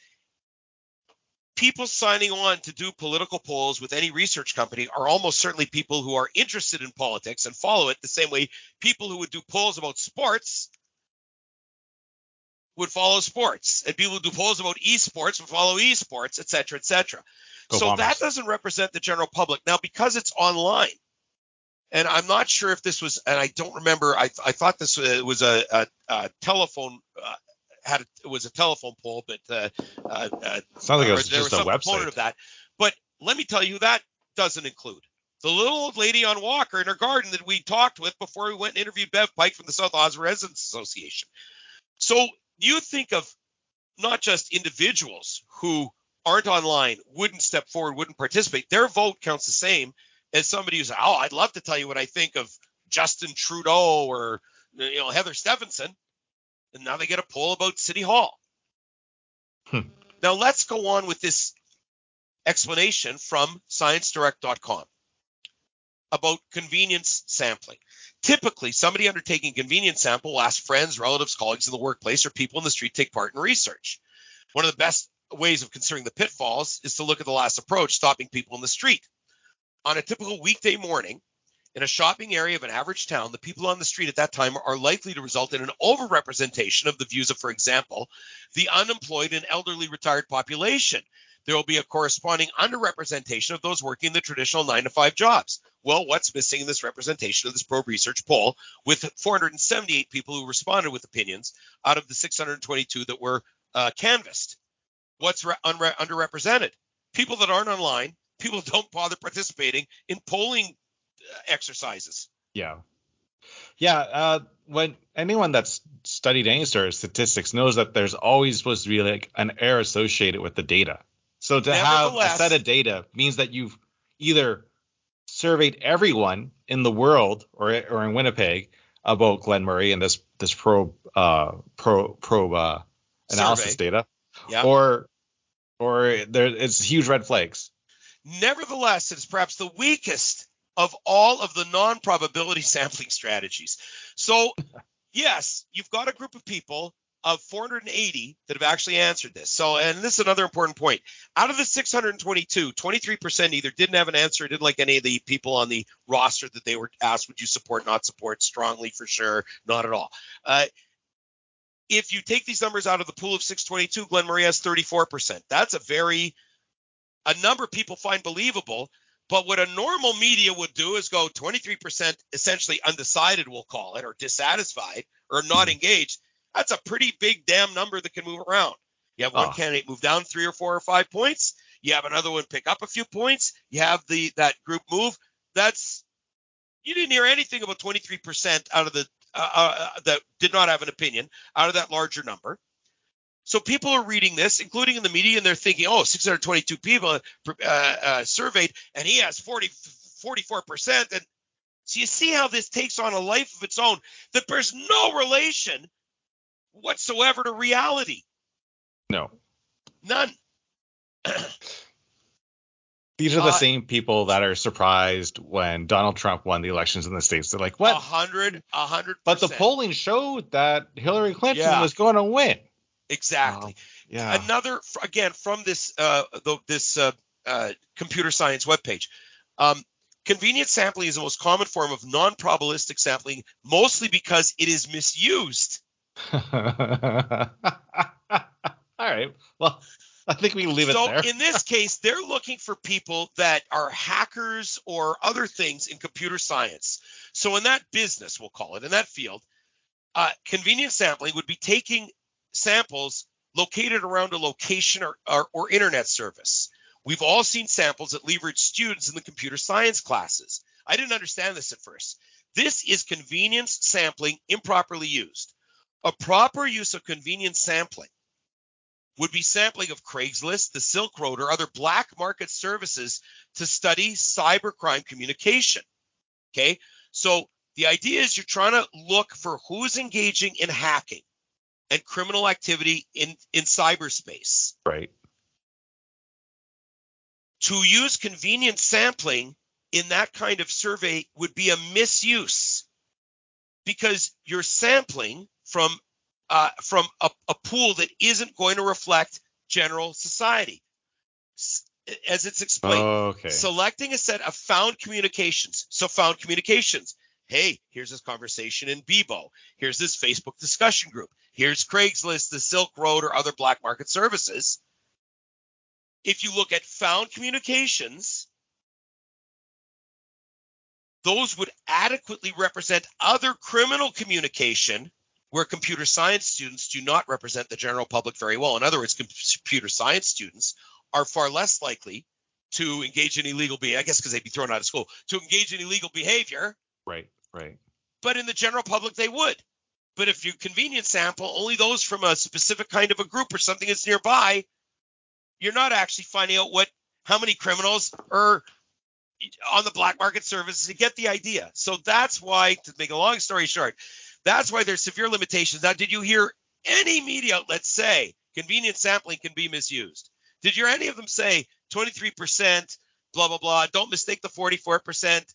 People signing on to do political polls with any research company are almost certainly people who are interested in politics and follow it the same way people who would do polls about sports would follow sports, and people who do polls about esports would follow esports, et cetera, et cetera. Go so Bombers. that doesn't represent the general public. Now, because it's online, and I'm not sure if this was, and I don't remember. I, I thought this was a, a, a telephone uh, had a, it was a telephone poll, but uh, uh, uh sounds like it was there just was some a website. component of that. But let me tell you, that doesn't include the little old lady on Walker in her garden that we talked with before we went and interviewed Bev Pike from the South Oz Residents Association. So you think of not just individuals who aren't online, wouldn't step forward, wouldn't participate. Their vote counts the same as somebody who's, oh, I'd love to tell you what I think of Justin Trudeau or you know Heather Stefanson, and now they get a poll about City Hall. Hmm. Now let's go on with this explanation from ScienceDirect.com about convenience sampling. Typically, somebody undertaking convenience sample will ask friends, relatives, colleagues in the workplace, or people in the street to take part in research. One of the best ways of considering the pitfalls is to look at the last approach, stopping people in the street. On a typical weekday morning, in a shopping area of an average town, the people on the street at that time are likely to result in an overrepresentation of the views of, for example, the unemployed and elderly retired population. There will be a corresponding underrepresentation of those working the traditional nine to five jobs. Well, what's missing in this representation of this probe research poll with 478 people who responded with opinions out of the 622 that were uh, canvassed? What's re- unre- underrepresented? People that aren't online, people don't bother participating in polling uh, exercises. Yeah. Yeah, uh, when anyone that's studied any sort of statistics knows that there's always supposed to be like an error associated with the data. So to have a set of data means that you've either surveyed everyone in the world or or in Winnipeg about Glen Murray and this this probe uh, pro probe uh, analysis Survey. data, or or there it's huge red flags. Nevertheless, it is perhaps the weakest of all of the non-probability sampling strategies. So, yes, you've got a group of people of 480 that have actually answered this. So, and this is another important point. Out of the 622, 23% either didn't have an answer, didn't like any of the people on the roster that they were asked, would you support, not support, strongly for sure, not at all. Uh, if you take these numbers out of the pool of 622, Glen Murray has 34%. That's a very, a number people find believable. But what a normal media would do is go 23% essentially undecided, we'll call it, or dissatisfied or not engaged. That's a pretty big damn number that can move around. You have one oh. candidate move down three or four or five points. You have another one pick up a few points. You have the that group move. That's you didn't hear anything about 23% out of the uh, uh, that did not have an opinion out of that larger number. So people are reading this, including in the media, and they're thinking, oh, 622 people uh, uh, surveyed, and he has 40, 44%. And so you see how this takes on a life of its own that bears no relation whatsoever to reality. No. None. These are the uh, same people that are surprised when Donald Trump won the elections in the states. They're like, "What? A hundred, a hundred." But the polling showed that Hillary Clinton yeah. was going to win. Exactly. yeah. Another again from this uh, the, this uh, uh, computer science webpage. Um, convenience sampling is the most common form of non-probabilistic sampling, mostly because it is misused. All right. Well, I think we leave so it there. So in this case, they're looking for people that are hackers or other things in computer science. So in that business, we'll call it in that field, uh, convenience sampling would be taking samples located around a location or, or, or internet service. We've all seen samples that leverage students in the computer science classes. I didn't understand this at first. This is convenience sampling improperly used. A proper use of convenience sampling would be sampling of Craigslist, the Silk Road, or other black market services to study cybercrime communication. Okay. So the idea is you're trying to look for who's engaging in hacking and criminal activity in, in cyberspace. Right. To use convenient sampling in that kind of survey would be a misuse because you're sampling from uh, from a, a pool that isn't going to reflect general society. As it's explained, oh, okay. selecting a set of found communications. So found communications hey, here's this conversation in Bebo. Here's this Facebook discussion group. Here's Craigslist, the Silk Road, or other black market services. If you look at found communications, those would adequately represent other criminal communication where computer science students do not represent the general public very well. In other words, computer science students are far less likely to engage in illegal behavior, I guess because they'd be thrown out of school, to engage in illegal behavior. Right. Right. But in the general public, they would. But if you convenience sample only those from a specific kind of a group or something that's nearby, you're not actually finding out what how many criminals are on the black market services. You get the idea. So that's why, to make a long story short, that's why there's severe limitations. Now, did you hear any media outlet say convenient sampling can be misused? Did you hear any of them say 23%, blah, blah, blah? Don't mistake the 44%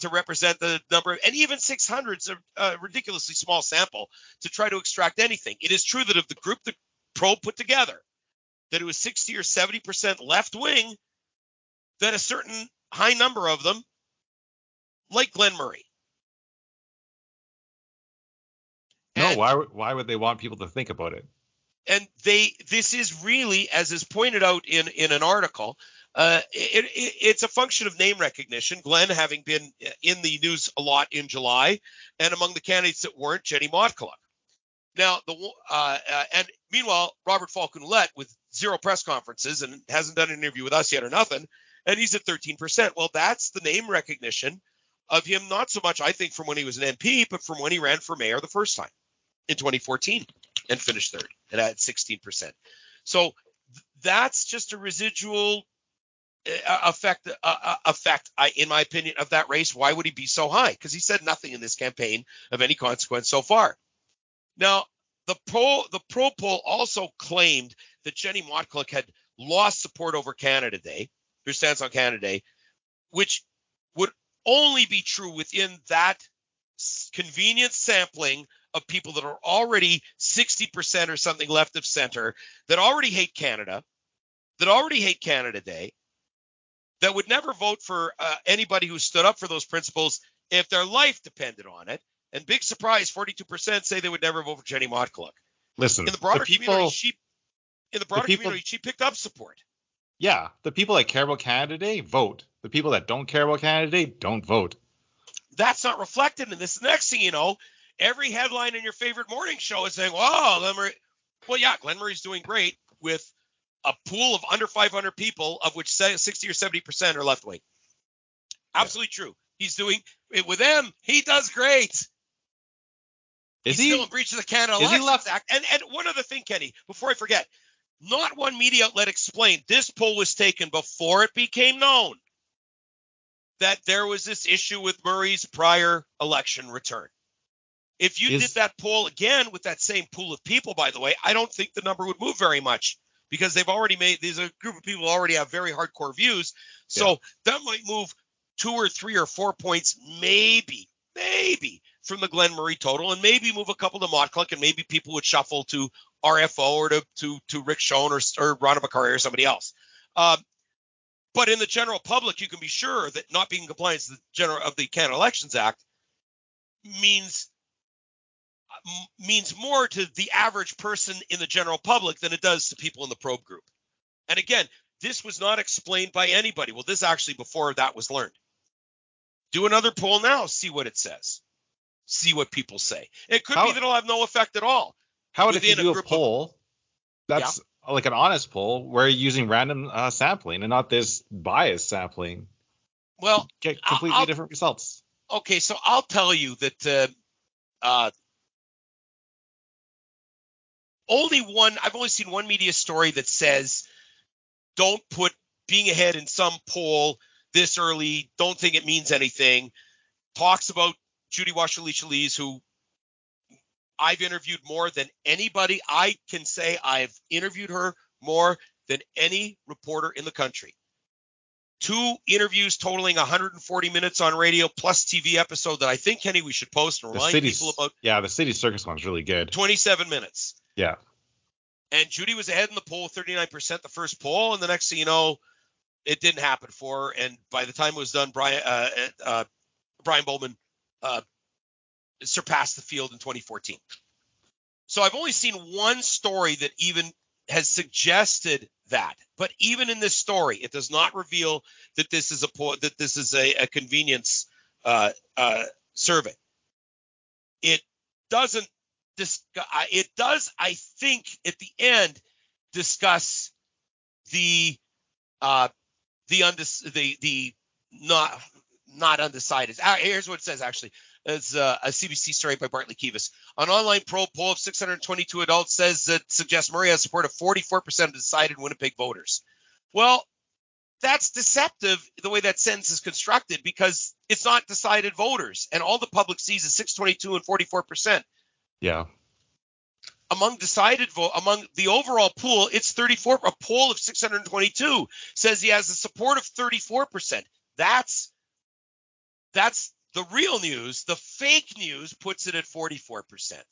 to represent the number and even 600 is a, uh, ridiculously small sample to try to extract anything. It is true that of the group the probe put together, that it was 60 or 70% left wing, that a certain high number of them, like Glen Murray. No, why why would they want people to think about it? And they this is really, as is pointed out in in an article, uh, it, it, it's a function of name recognition. Glen having been in the news a lot in July, and among the candidates that weren't, Jenny Motkaluk. Now, the uh, uh, and meanwhile, Robert Falconer with zero press conferences and hasn't done an interview with us yet or nothing, and he's at 13%. Well, that's the name recognition of him, not so much I think from when he was an MP, but from when he ran for mayor the first time in 2014 and finished third and at 16%. So that's just a residual uh, effect uh, uh, effect I, in my opinion of that race why would he be so high because he said nothing in this campaign of any consequence so far now the pro the pro poll also claimed that jenny motkaluk had lost support over canada day her stance on canada day which would only be true within that convenient sampling of people that are already 60% or something left of center that already hate Canada, that already hate Canada Day, that would never vote for uh, anybody who stood up for those principles if their life depended on it. And big surprise, 42% say they would never vote for Jenny Motkaluk. Listen, in the broader the people, community, she in the broader the people, community, she picked up support. Yeah, the people that care about Canada Day vote. The people that don't care about Canada Day don't vote. That's not reflected in this. Next thing you know, every headline in your favorite morning show is saying, "Wow, Glen Murray." Well, yeah, Glen Murray's doing great with a pool of under 500 people, of which 60 or 70 percent are left wing. Absolutely yeah. true. He's doing with them. He does great. Is He's he still in breach of the Canada Elections left- Act? And and one other thing, Kenny, before I forget, not one media outlet explained this poll was taken before it became known that there was this issue with Murray's prior election return. If you is, did that poll again with that same pool of people, by the way, I don't think the number would move very much because they've already made these a group of people already have very hardcore views. So yeah. that might move two or three or four points, maybe, maybe from the Glen Murray total, and maybe move a couple to Motkaluk, and maybe people would shuffle to RFO or to to, to Rick Shone or, or Rhonda McCarty or somebody else. Um, but in the general public, you can be sure that not being in compliance with the general of the Canada Elections Act means means more to the average person in the general public than it does to people in the probe group. And again, this was not explained by anybody. Well, this actually before that was learned. Do another poll now, see what it says. See what people say. It could how, be that it'll have no effect at all. How would if you do a, a poll? Of, that's yeah. like an honest poll where you're using random uh, sampling and not this biased sampling. Well, get completely I'll, different results. Okay, so I'll tell you that uh, uh, only one I've only seen one media story that says don't put being ahead in some poll this early, don't think it means anything. Talks about Judy Wasylycia-Leis, who I've interviewed more than anybody. I can say I've interviewed her more than any reporter in the country. Two interviews totaling 140 minutes on radio plus TV episode that I think Kenny we should post and remind people about. Yeah, the City Circus one's really good. 27 minutes. Yeah. And Judy was ahead in the poll, 39% the first poll, and the next thing you know, it didn't happen for her. And by the time it was done, Brian uh, uh, Brian Bowman uh, surpassed the field in 2014. So I've only seen one story that even has suggested that. But even in this story, it does not reveal that this is a that this is a, a convenience uh, uh, survey. It doesn't discuss, it does, I think, at the end, discuss the uh, the undec- the the not not undecided. Uh, here's what it says actually. It's uh, a CBC story by Bartley Kives. An online pro poll of 622 adults says that suggests Murray has support of 44% of decided Winnipeg voters. Well, that's deceptive the way that sentence is constructed because it's not decided voters, and all the public sees is 622 and 44%. Yeah. Among decided vote, among the overall pool, it's 34. A poll of 622 says he has a support of 34%. That's that's the real news. The fake news puts it at 44%.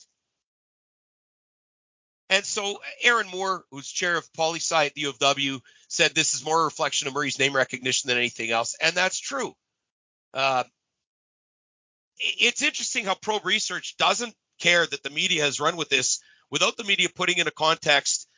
And so Aaron Moore, who's chair of poli sci at the U of W, said this is more a reflection of Murray's name recognition than anything else, and that's true. Uh, it's interesting how probe research doesn't care that the media has run with this without the media putting into context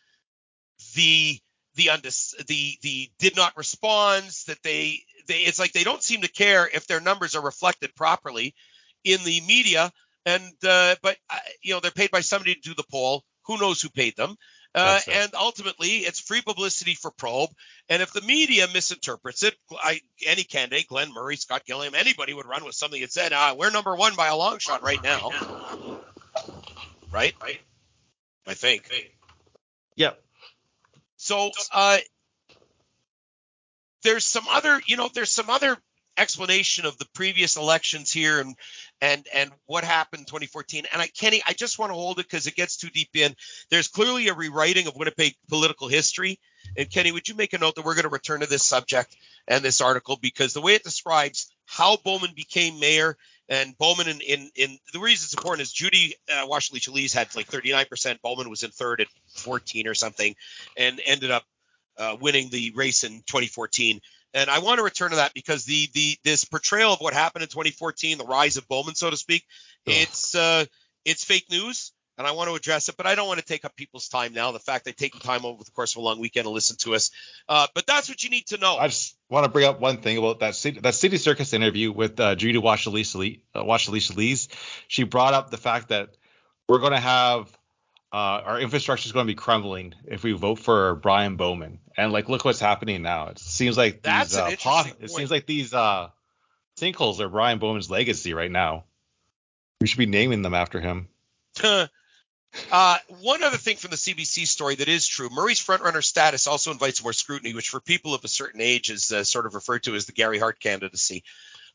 the the undis, the the did not responds that they they it's like they don't seem to care if their numbers are reflected properly in the media. And uh, but uh, you know they're paid by somebody to do the poll. Who knows who paid them? Uh, and ultimately it's free publicity for probe. And if the media misinterprets it I, any candidate glen murray scott gillingham anybody would run with something that said ah, we're number one by a long shot right now. Right? Right. I think. Yep so uh, there's some other, you know, there's some other explanation of the previous elections here and and and what happened in 2014. And I, Kenny, I just want to hold it because it gets too deep in. There's clearly a rewriting of Winnipeg political history. And Kenny, would you make a note that we're going to return to this subject and this article because the way it describes how Bowman became mayor and Bowman in, in, in the reason it's important is Judy uh, Wasylycia-Leis had like 39%. Bowman was in third at 14 or something and ended up uh, winning the race in 2014. And I want to return to that because the the this portrayal of what happened in 2014, the rise of Bowman, so to speak, it's uh, it's fake news and I want to address it, but I don't want to take up people's time now. The fact they take time over the course of a long weekend to listen to us, uh, but that's what you need to know. I just want to bring up one thing about that city, that City Circus interview with uh, Judy Wasylycia-Leis uh, She brought up the fact that we're going to have uh, our infrastructure is going to be crumbling if we vote for Brian Bowman. And like, look what's happening now. It seems like these uh, pot, it seems like these uh, sinkholes are Brian Bowman's legacy right now. We should be naming them after him. Uh, one other thing from the CBC story that is true: Murray's frontrunner status also invites more scrutiny, which for people of a certain age is uh, sort of referred to as the Gary Hart candidacy.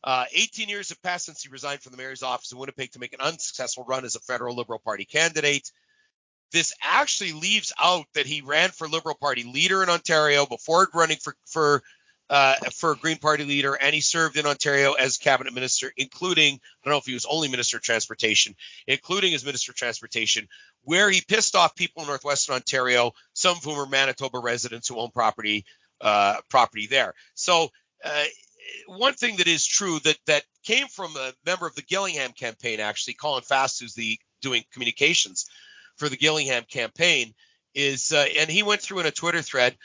Uh, 18 years have passed since he resigned from the mayor's office in Winnipeg to make an unsuccessful run as a federal Liberal Party candidate. This actually leaves out that he ran for Liberal Party leader in Ontario before running for, for uh, for a Green Party leader, and he served in Ontario as cabinet minister, including I don't know if he was only minister of transportation, including as minister of transportation, where he pissed off people in northwestern Ontario, some of whom are Manitoba residents who own property uh, property there. So uh, one thing that is true that that came from a member of the Gillingham campaign, actually, Colin Fast, who's the doing communications for the Gillingham campaign, is uh, and he went through in a Twitter thread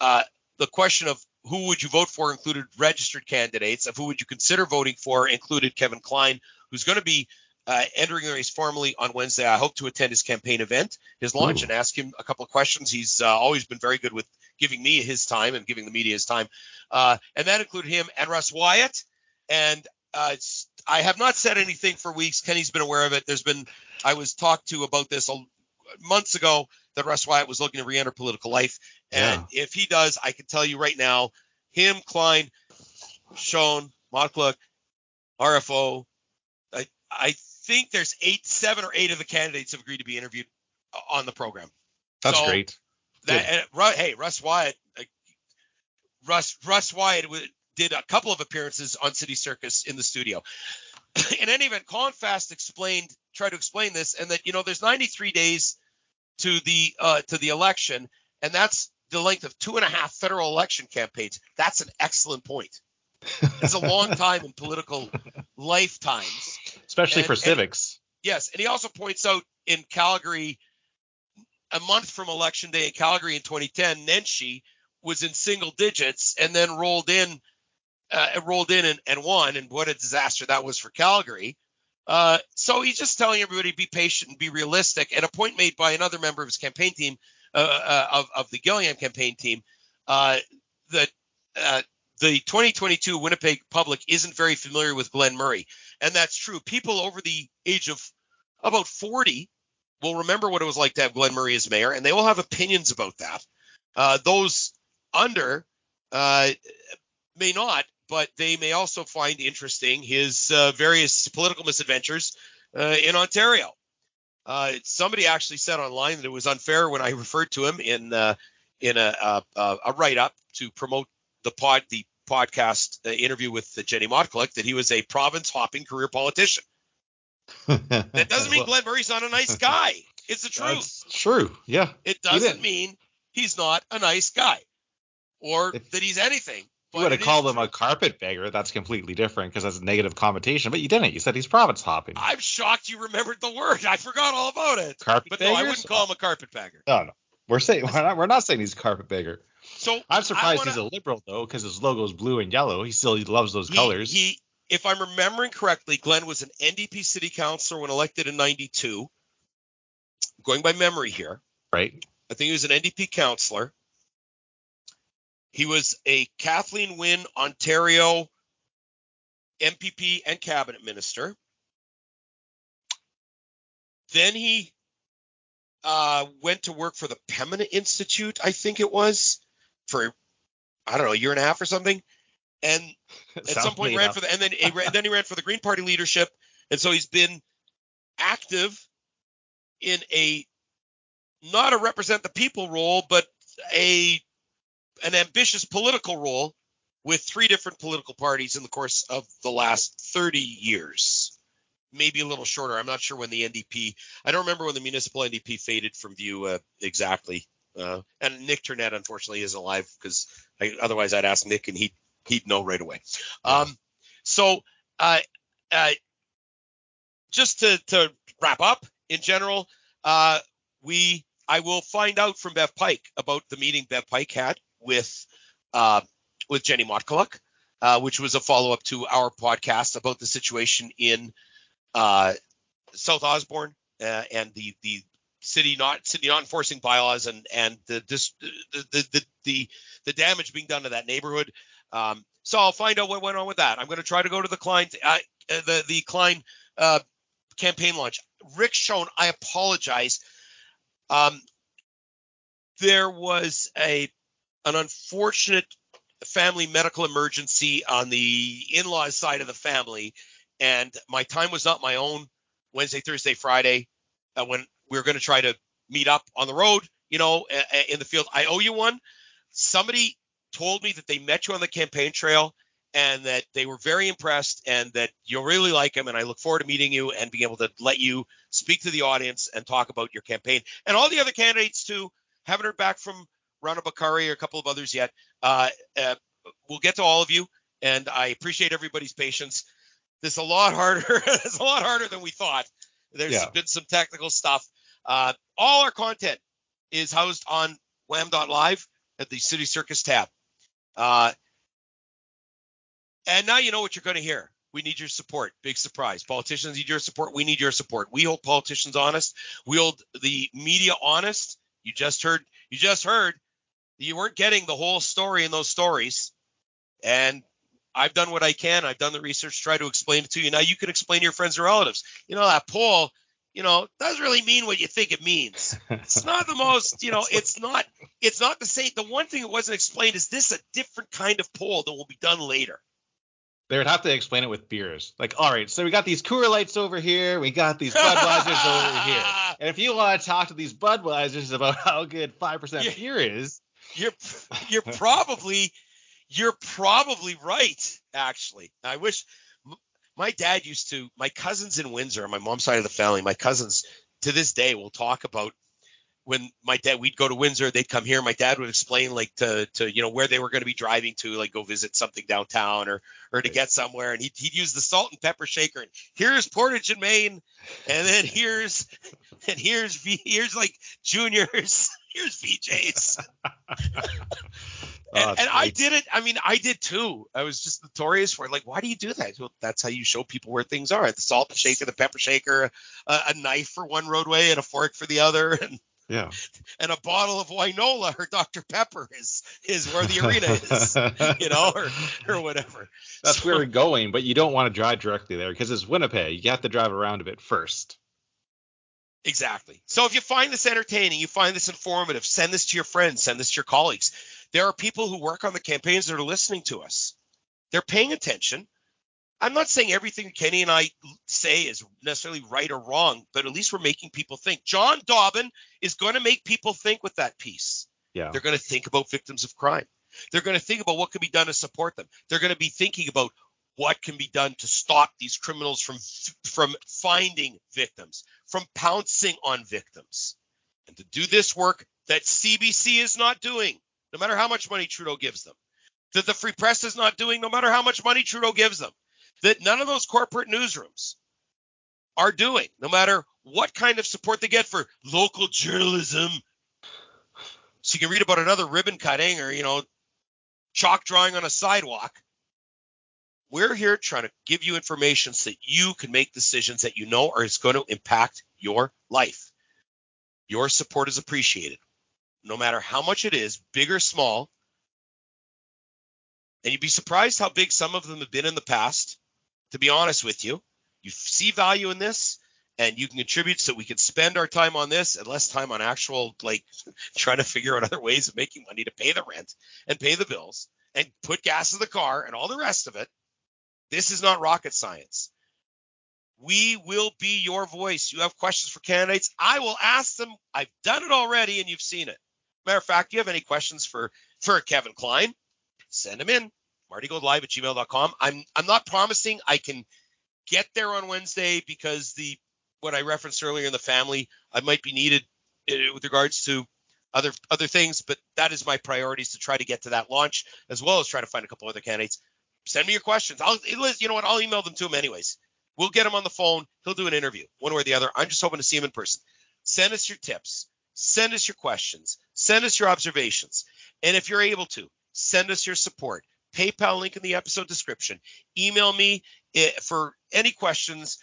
uh, the question of who would you vote for included registered candidates. Of who would you consider voting for included Kevin Klein, who's going to be uh, entering the race formally on Wednesday. I hope to attend his campaign event, his launch, Ooh. and ask him a couple of questions. He's uh, always been very good with giving me his time and giving the media his time. Uh, and that included him and Russ Wyatt. And uh, I have not said anything for weeks. Kenny's been aware of it. There's been I was talked to about this months ago that Russ Wyatt was looking to re-enter political life. And yeah. if he does, I can tell you right now, him, Klein, Shone, Motkaluk, RFO, I, I think there's eight, seven or eight of the candidates have agreed to be interviewed uh, on the program. That's so great. That, and, hey, Russ Wyatt, uh, Russ Russ Wyatt did a couple of appearances on City Circus in the studio. in any event, Colin Fast explained, tried to explain this, and that you know there's 93 days to the uh, to the election, and that's the length of two and a half federal election campaigns. That's an excellent point. It's a long time in political lifetimes, especially and, for civics. And, yes, and he also points out in Calgary, a month from election day in Calgary in 2010, Nenshi was in single digits and then rolled in, uh, rolled in and, and won. And what a disaster that was for Calgary. Uh, so he's just telling everybody be patient and be realistic. And a point made by another member of his campaign team, uh, uh, of, of the Gillingham campaign team, uh, that uh, the 2022 Winnipeg public isn't very familiar with Glen Murray. And that's true. People over the age of about 40 will remember what it was like to have Glen Murray as mayor, and they will have opinions about that. Uh, those under may not but they may also find interesting his uh, various political misadventures uh, in Ontario. Uh, somebody actually said online that it was unfair when I referred to him in uh, in a, a, a write up to promote the pod the podcast uh, interview with Jenny Motkaluk that he was a province hopping career politician. that doesn't mean Glen Murray's not a nice guy. It's the truth. That's true. Yeah. It doesn't mean he's not a nice guy or that he's anything. You would have called him a carpetbagger. That's completely different because that's a negative connotation. But you didn't. You said he's province hopping. I'm shocked you remembered the word. I forgot all about it. Carpetbagger. But no, I wouldn't call him a carpetbagger. No, no. We're saying we're not, we're not saying he's a carpetbagger. So I'm surprised wanna, he's a liberal though, because his logo is blue and yellow. He still he loves those he, colors. He, if I'm remembering correctly, Glen was an NDP city councilor when elected in '92. Going by memory here. Right. I think he was an NDP councilor. He was a Kathleen Wynne Ontario MPP and cabinet minister. Then he uh, went to work for the Pembina Institute, I think it was, for I don't know a year and a half or something, and at some point ran for the and then he ran, then he ran for the Green Party leadership, and so he's been active in a not a represent the people role, but a an ambitious political role with three different political parties in the course of the last 30 years. Maybe a little shorter. I'm not sure when the NDP. I don't remember when the municipal NDP faded from view uh, exactly. Uh, and Nick Ternette unfortunately isn't alive because otherwise I'd ask Nick and he'd he'd know right away. Um, so uh, uh, just to to wrap up in general, uh, we I will find out from Bev Pike about the meeting Bev Pike had with uh, with Jenny Motkaluk, uh, which was a follow up to our podcast about the situation in uh, South Osborne uh, and the the city not city not enforcing bylaws and and the this the the the, the, the damage being done to that neighborhood. Um, so I'll find out what went on with that. I'm going to try to go to the Klein uh, the the Klein uh, campaign launch. Rick Shone, I apologize. Um, there was a an unfortunate family medical emergency on the in-laws side of the family, and my time was not my own. Wednesday, Thursday, Friday, uh, when we were going to try to meet up on the road, you know, in the field. I owe you one. Somebody told me that they met you on the campaign trail and that they were very impressed and that you'll really like him. And I look forward to meeting you and being able to let you speak to the audience and talk about your campaign and all the other candidates too. Haven't heard back from Rana Bokhari or a couple of others yet. Uh, uh, we'll get to all of you, and I appreciate everybody's patience. This is a lot harder. it's a lot harder than we thought. There's yeah. been some technical stuff. Uh, all our content is housed on wham.live at the City Circus tab. Uh, and now you know what you're going to hear. We need your support. Big surprise. Politicians need your support. We need your support. We hold politicians honest. We hold the media honest. You just heard. You just heard you weren't getting the whole story in those stories. And I've done what I can. I've done the research, try to explain it to you. Now you can explain to your friends and relatives. You know, that poll, you know, doesn't really mean what you think it means. It's not the most, you know, it's not, it's not the same. The one thing that wasn't explained is this a different kind of poll that will be done later. They would have to explain it with beers. Like, all right, so we got these Coors Lights over here, we got these Budweisers over here. And if you want to talk to these Budweisers about how good five percent beer is, you're you're probably you're probably right. Actually, I wish my dad used to. My cousins in Windsor, on my mom's side of the family, my cousins to this day will talk about when my dad we'd go to Windsor, they'd come here. My dad would explain like to to you know where they were going to be driving to, like go visit something downtown or or to get somewhere, and he'd, he'd use the salt and pepper shaker. And here's Portage and Main, and then here's and here's here's like juniors here's VJs. and, oh, and I did it. I mean, I did too. I was just notorious for it. Like, why do you do that? Well, that's how you show people where things are. The salt shaker, the pepper shaker, a, a knife for one roadway and a fork for the other, and yeah, and a bottle of Wynola or Dr Pepper is is where the arena is, you know, or or whatever. That's so, where we're going, but you don't want to drive directly there because it's Winnipeg. You have to drive around a bit first. Exactly. So if you find this entertaining, you find this informative, send this to your friends, send this to your colleagues. There are people who work on the campaigns that are listening to us. They're paying attention. I'm not saying everything Kenny and I say is necessarily right or wrong, but at least we're making people think. John Dobbin is going to make people think with that piece. Yeah. They're going to think about victims of crime. They're going to think about what can be done to support them. They're going to be thinking about what can be done to stop these criminals from from finding victims, from pouncing on victims. And to do this work that CBC is not doing, no matter how much money Trudeau gives them, that the Free Press is not doing, no matter how much money Trudeau gives them, that none of those corporate newsrooms are doing, no matter what kind of support they get for local journalism. So you can read about another ribbon cutting or, you know, chalk drawing on a sidewalk. We're here trying to give you information so that you can make decisions that you know are going to impact your life. Your support is appreciated, no matter how much it is, big or small. And you'd be surprised how big some of them have been in the past, to be honest with you. You see value in this, and you can contribute so we can spend our time on this and less time on actual like trying to figure out other ways of making money to pay the rent and pay the bills and put gas in the car and all the rest of it. This is not rocket science. We will be your voice. You have questions for candidates. I will ask them. I've done it already and you've seen it. Matter of fact, you have any questions for for Kevin Klein? Send them in. MartyGoldLive at gmail.com. I'm I'm not promising I can get there on Wednesday because the what I referenced earlier in the family, I might be needed uh, with regards to other other things, but that is my priorities to try to get to that launch as well as try to find a couple other candidates. Send me your questions. I'll you know what? I'll email them to him anyways. We'll get him on the phone. He'll do an interview, one way or the other. I'm just hoping to see him in person. Send us your tips. Send us your questions. Send us your observations. And if you're able to, send us your support. PayPal link in the episode description. Email me eh, for any questions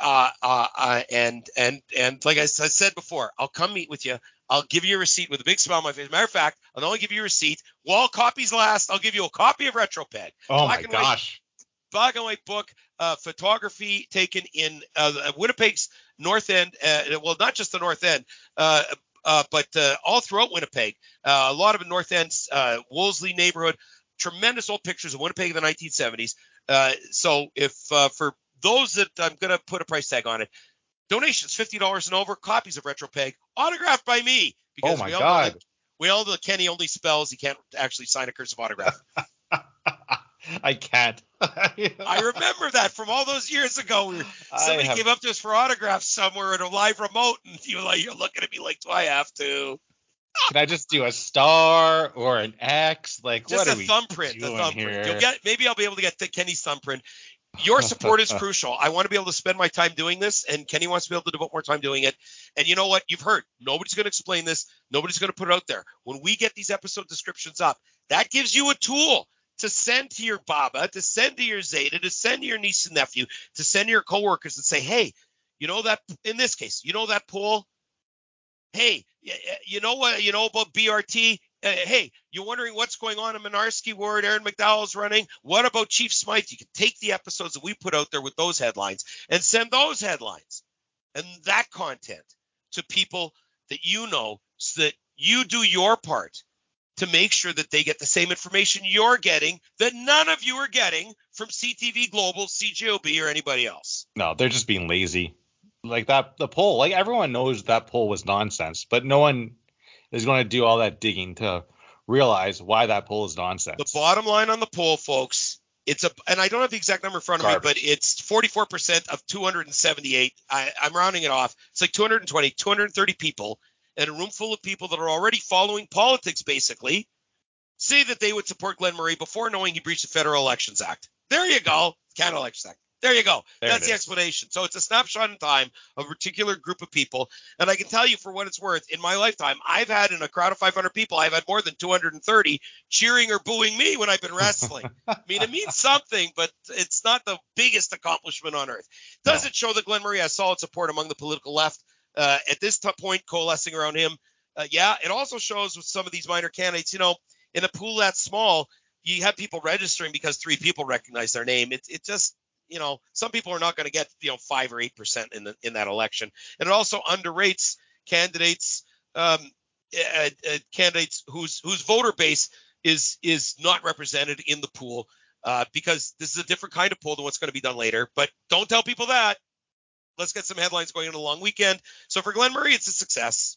uh, uh, uh, and and and like I, I said before, I'll come meet with you. I'll give you a receipt with a big smile on my face. As a matter of fact, I'll only give you a receipt. Wall copies last. I'll give you a copy of RetroPeg. Oh my gosh. White, black and white book, uh, photography taken in uh, Winnipeg's North End. Uh, well, not just the North End, uh, uh, but uh, all throughout Winnipeg. Uh, a lot of the North End, uh, Wolseley neighborhood. Tremendous old pictures of Winnipeg in the 1970s. Uh, so if uh, for those that I'm going to put a price tag on it. Donations $50 and over, copies of RetroPeg, autographed by me. Because oh my we God. we all know Kenny only spells. He can't actually sign a cursive autograph. I can't. I remember that from all those years ago. Somebody have... came up to us for autographs somewhere at a live remote, and you were like, you're looking at me like, do I have to? Can I just do a star or an X? Like just what a thumbprint. The thumbprint. Here? You'll get maybe I'll be able to get the Kenny's thumbprint your support is crucial. I want to be able to spend my time doing this, and Kenny wants to be able to devote more time doing it. And you know what? You've heard. Nobody's going to explain this. Nobody's going to put it out there. When we get these episode descriptions up, that gives you a tool to send to your Baba, to send to your Zaida, to send to your niece and nephew, to send to your coworkers and say, hey, you know that in this case, you know that poll? Hey, you know what? You know about BRT? Uh, hey, you're wondering what's going on in Mynarski Ward, Aaron McDowell's running. What about Chief Smyth? You can take the episodes that we put out there with those headlines and send those headlines and that content to people that you know so that you do your part to make sure that they get the same information you're getting that none of you are getting from CTV Global, CJOB, or anybody else. No, they're just being lazy. Like that, the poll, like everyone knows that poll was nonsense, but no one is going to do all that digging to realize why that poll is nonsense. The bottom line on the poll, folks, it's a, and I don't have the exact number in front of Garbage. me, but it's 44% of 278. I, I'm rounding it off. It's like 220, 230 people in a room full of people that are already following politics, basically, say that they would support Glen Murray before knowing he breached the Federal Elections Act. There you go. Canada Elections Act. There you go. There That's the explanation. So it's a snapshot in time of a particular group of people. And I can tell you for what it's worth, in my lifetime, I've had in a crowd of 500 people, I've had more than 230 cheering or booing me when I've been wrestling. I mean, it means something, but it's not the biggest accomplishment on earth. Does no. it show that Glen Murray has solid support among the political left uh, at this t- point, coalescing around him? Uh, yeah, it also shows with some of these minor candidates, you know, in a pool that small, you have people registering because three people recognize their name. It, it just you know, some people are not going to get, you know, five or eight percent in the in that election, and it also underrates candidates, um, uh, uh, candidates whose whose voter base is is not represented in the pool, uh, because this is a different kind of pool than what's going to be done later. But don't tell people that. Let's get some headlines going into the long weekend. So for Glen Murray, it's a success.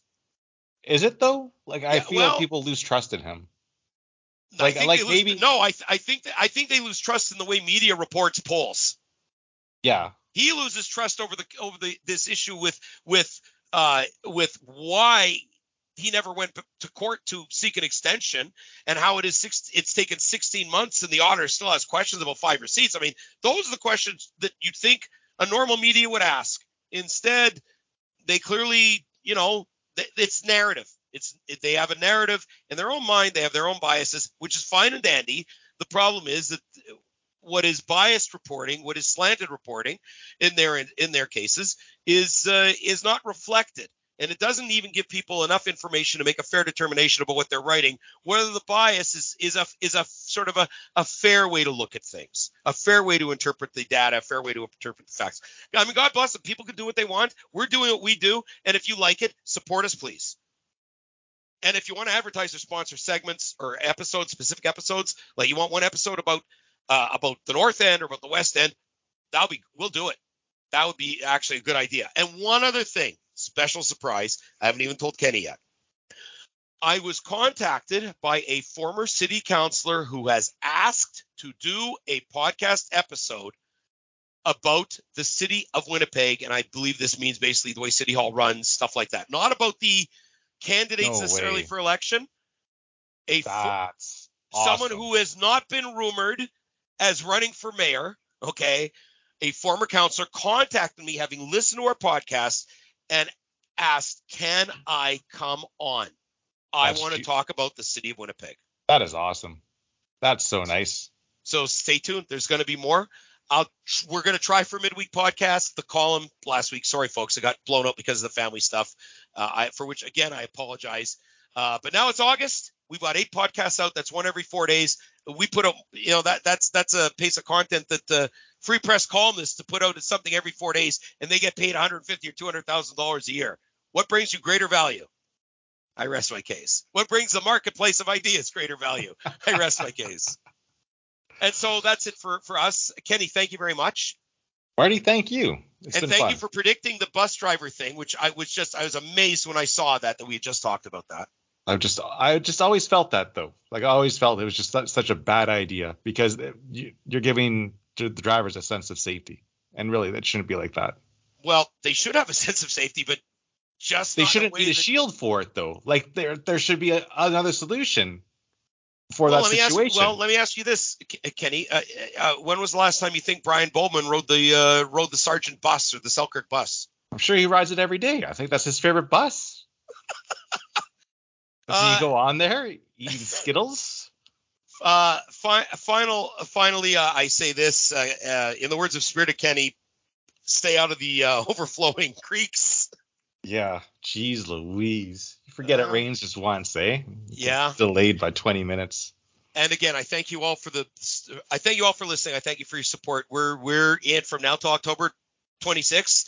Is it though? Like I yeah, feel well, like people lose trust in him. Like, like maybe no, I I think that, I think they lose trust in the way media reports polls. Yeah. He loses trust over the over the this issue with with uh, with why he never went to court to seek an extension and how it is six, it's taken 16 months and the auditor still has questions about five receipts. I mean, those are the questions that you'd think a normal media would ask. Instead, they clearly, you know, it's narrative. It's they have a narrative in their own mind. They have their own biases, which is fine and dandy. The problem is that what is biased reporting, what is slanted reporting, in their in their cases, is uh, is not reflected. And it doesn't even give people enough information to make a fair determination about what they're writing whether the bias is is a is a sort of a, a fair way to look at things a fair way to interpret the data a fair way to interpret the facts. I mean god bless them. People can do what they want. We're doing what we do. And if you like it support us please. And if you want to advertise or sponsor segments or episodes specific episodes like you want one episode about uh, about the north end or about the west end that'll be we'll do it that would be actually a good idea and one other thing special surprise. I haven't even told Kenny yet. I was contacted by a former city councilor who has asked to do a podcast episode about the city of Winnipeg. And I believe this means basically the way City Hall runs, stuff like that. Not about the candidates no necessarily for election. A That's fo- awesome. someone who has not been rumored as running for mayor, okay, a former councilor contacted me having listened to our podcast and asked, Can I come on? I want to talk about the city of Winnipeg. That is awesome. That's so nice. So stay tuned. There's going to be more. I'll, we're going to try for midweek podcast. The column last week, sorry folks, it got blown up because of the family stuff. Uh, I, for which again I apologize. Uh, but now it's August. We've got eight podcasts out. That's one every four days. We put up, you know, that that's that's a pace of content that uh, free press columnists to put out is something every four days, and they get paid 150 or 200 thousand dollars a year. What brings you greater value? I rest my case. What brings the marketplace of ideas greater value? I rest my case. And so that's it for for us. Kenny, thank you very much. Marty, thank you. It's and thank fun. you for predicting the bus driver thing, which I was just I was amazed when I saw that that we had just talked about that. I just I just always felt that though. Like I always felt it was just such a bad idea because you, you're giving the drivers a sense of safety, and really that shouldn't be like that. Well, they should have a sense of safety, but just they shouldn't need a shield for it though. Like there there should be a, another solution for well, that situation. Ask, well, let me ask you this, Kenny. Uh, uh, when was the last time you think Brian Bowman rode the uh, rode the Sargent bus or the Selkirk bus? I'm sure he rides it every day. I think that's his favorite bus. He uh, go on there eating Skittles? Uh, fi- final, finally, uh, I say this in the words of Spirit of Kenny: stay out of the overflowing creeks. Yeah, jeez Louise. You forget uh, it rains just once, eh? Yeah. delayed by 20 minutes. And again, I thank you all for the I thank you all for listening. I thank you for your support. We're we're in from now to October 26th.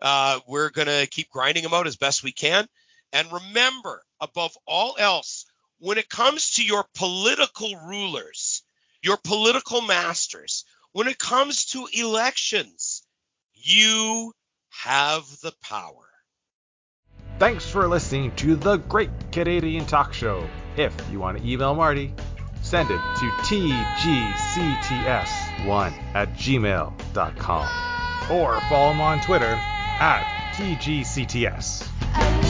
Uh, we're gonna keep grinding them out as best we can. And remember, above all else, when it comes to your political rulers, your political masters, when it comes to elections, you have the power. Thanks for listening to the Great Canadian Talk Show. If you want to email Marty, send it to tgcts1 at gmail.com or follow him on Twitter at tgcts.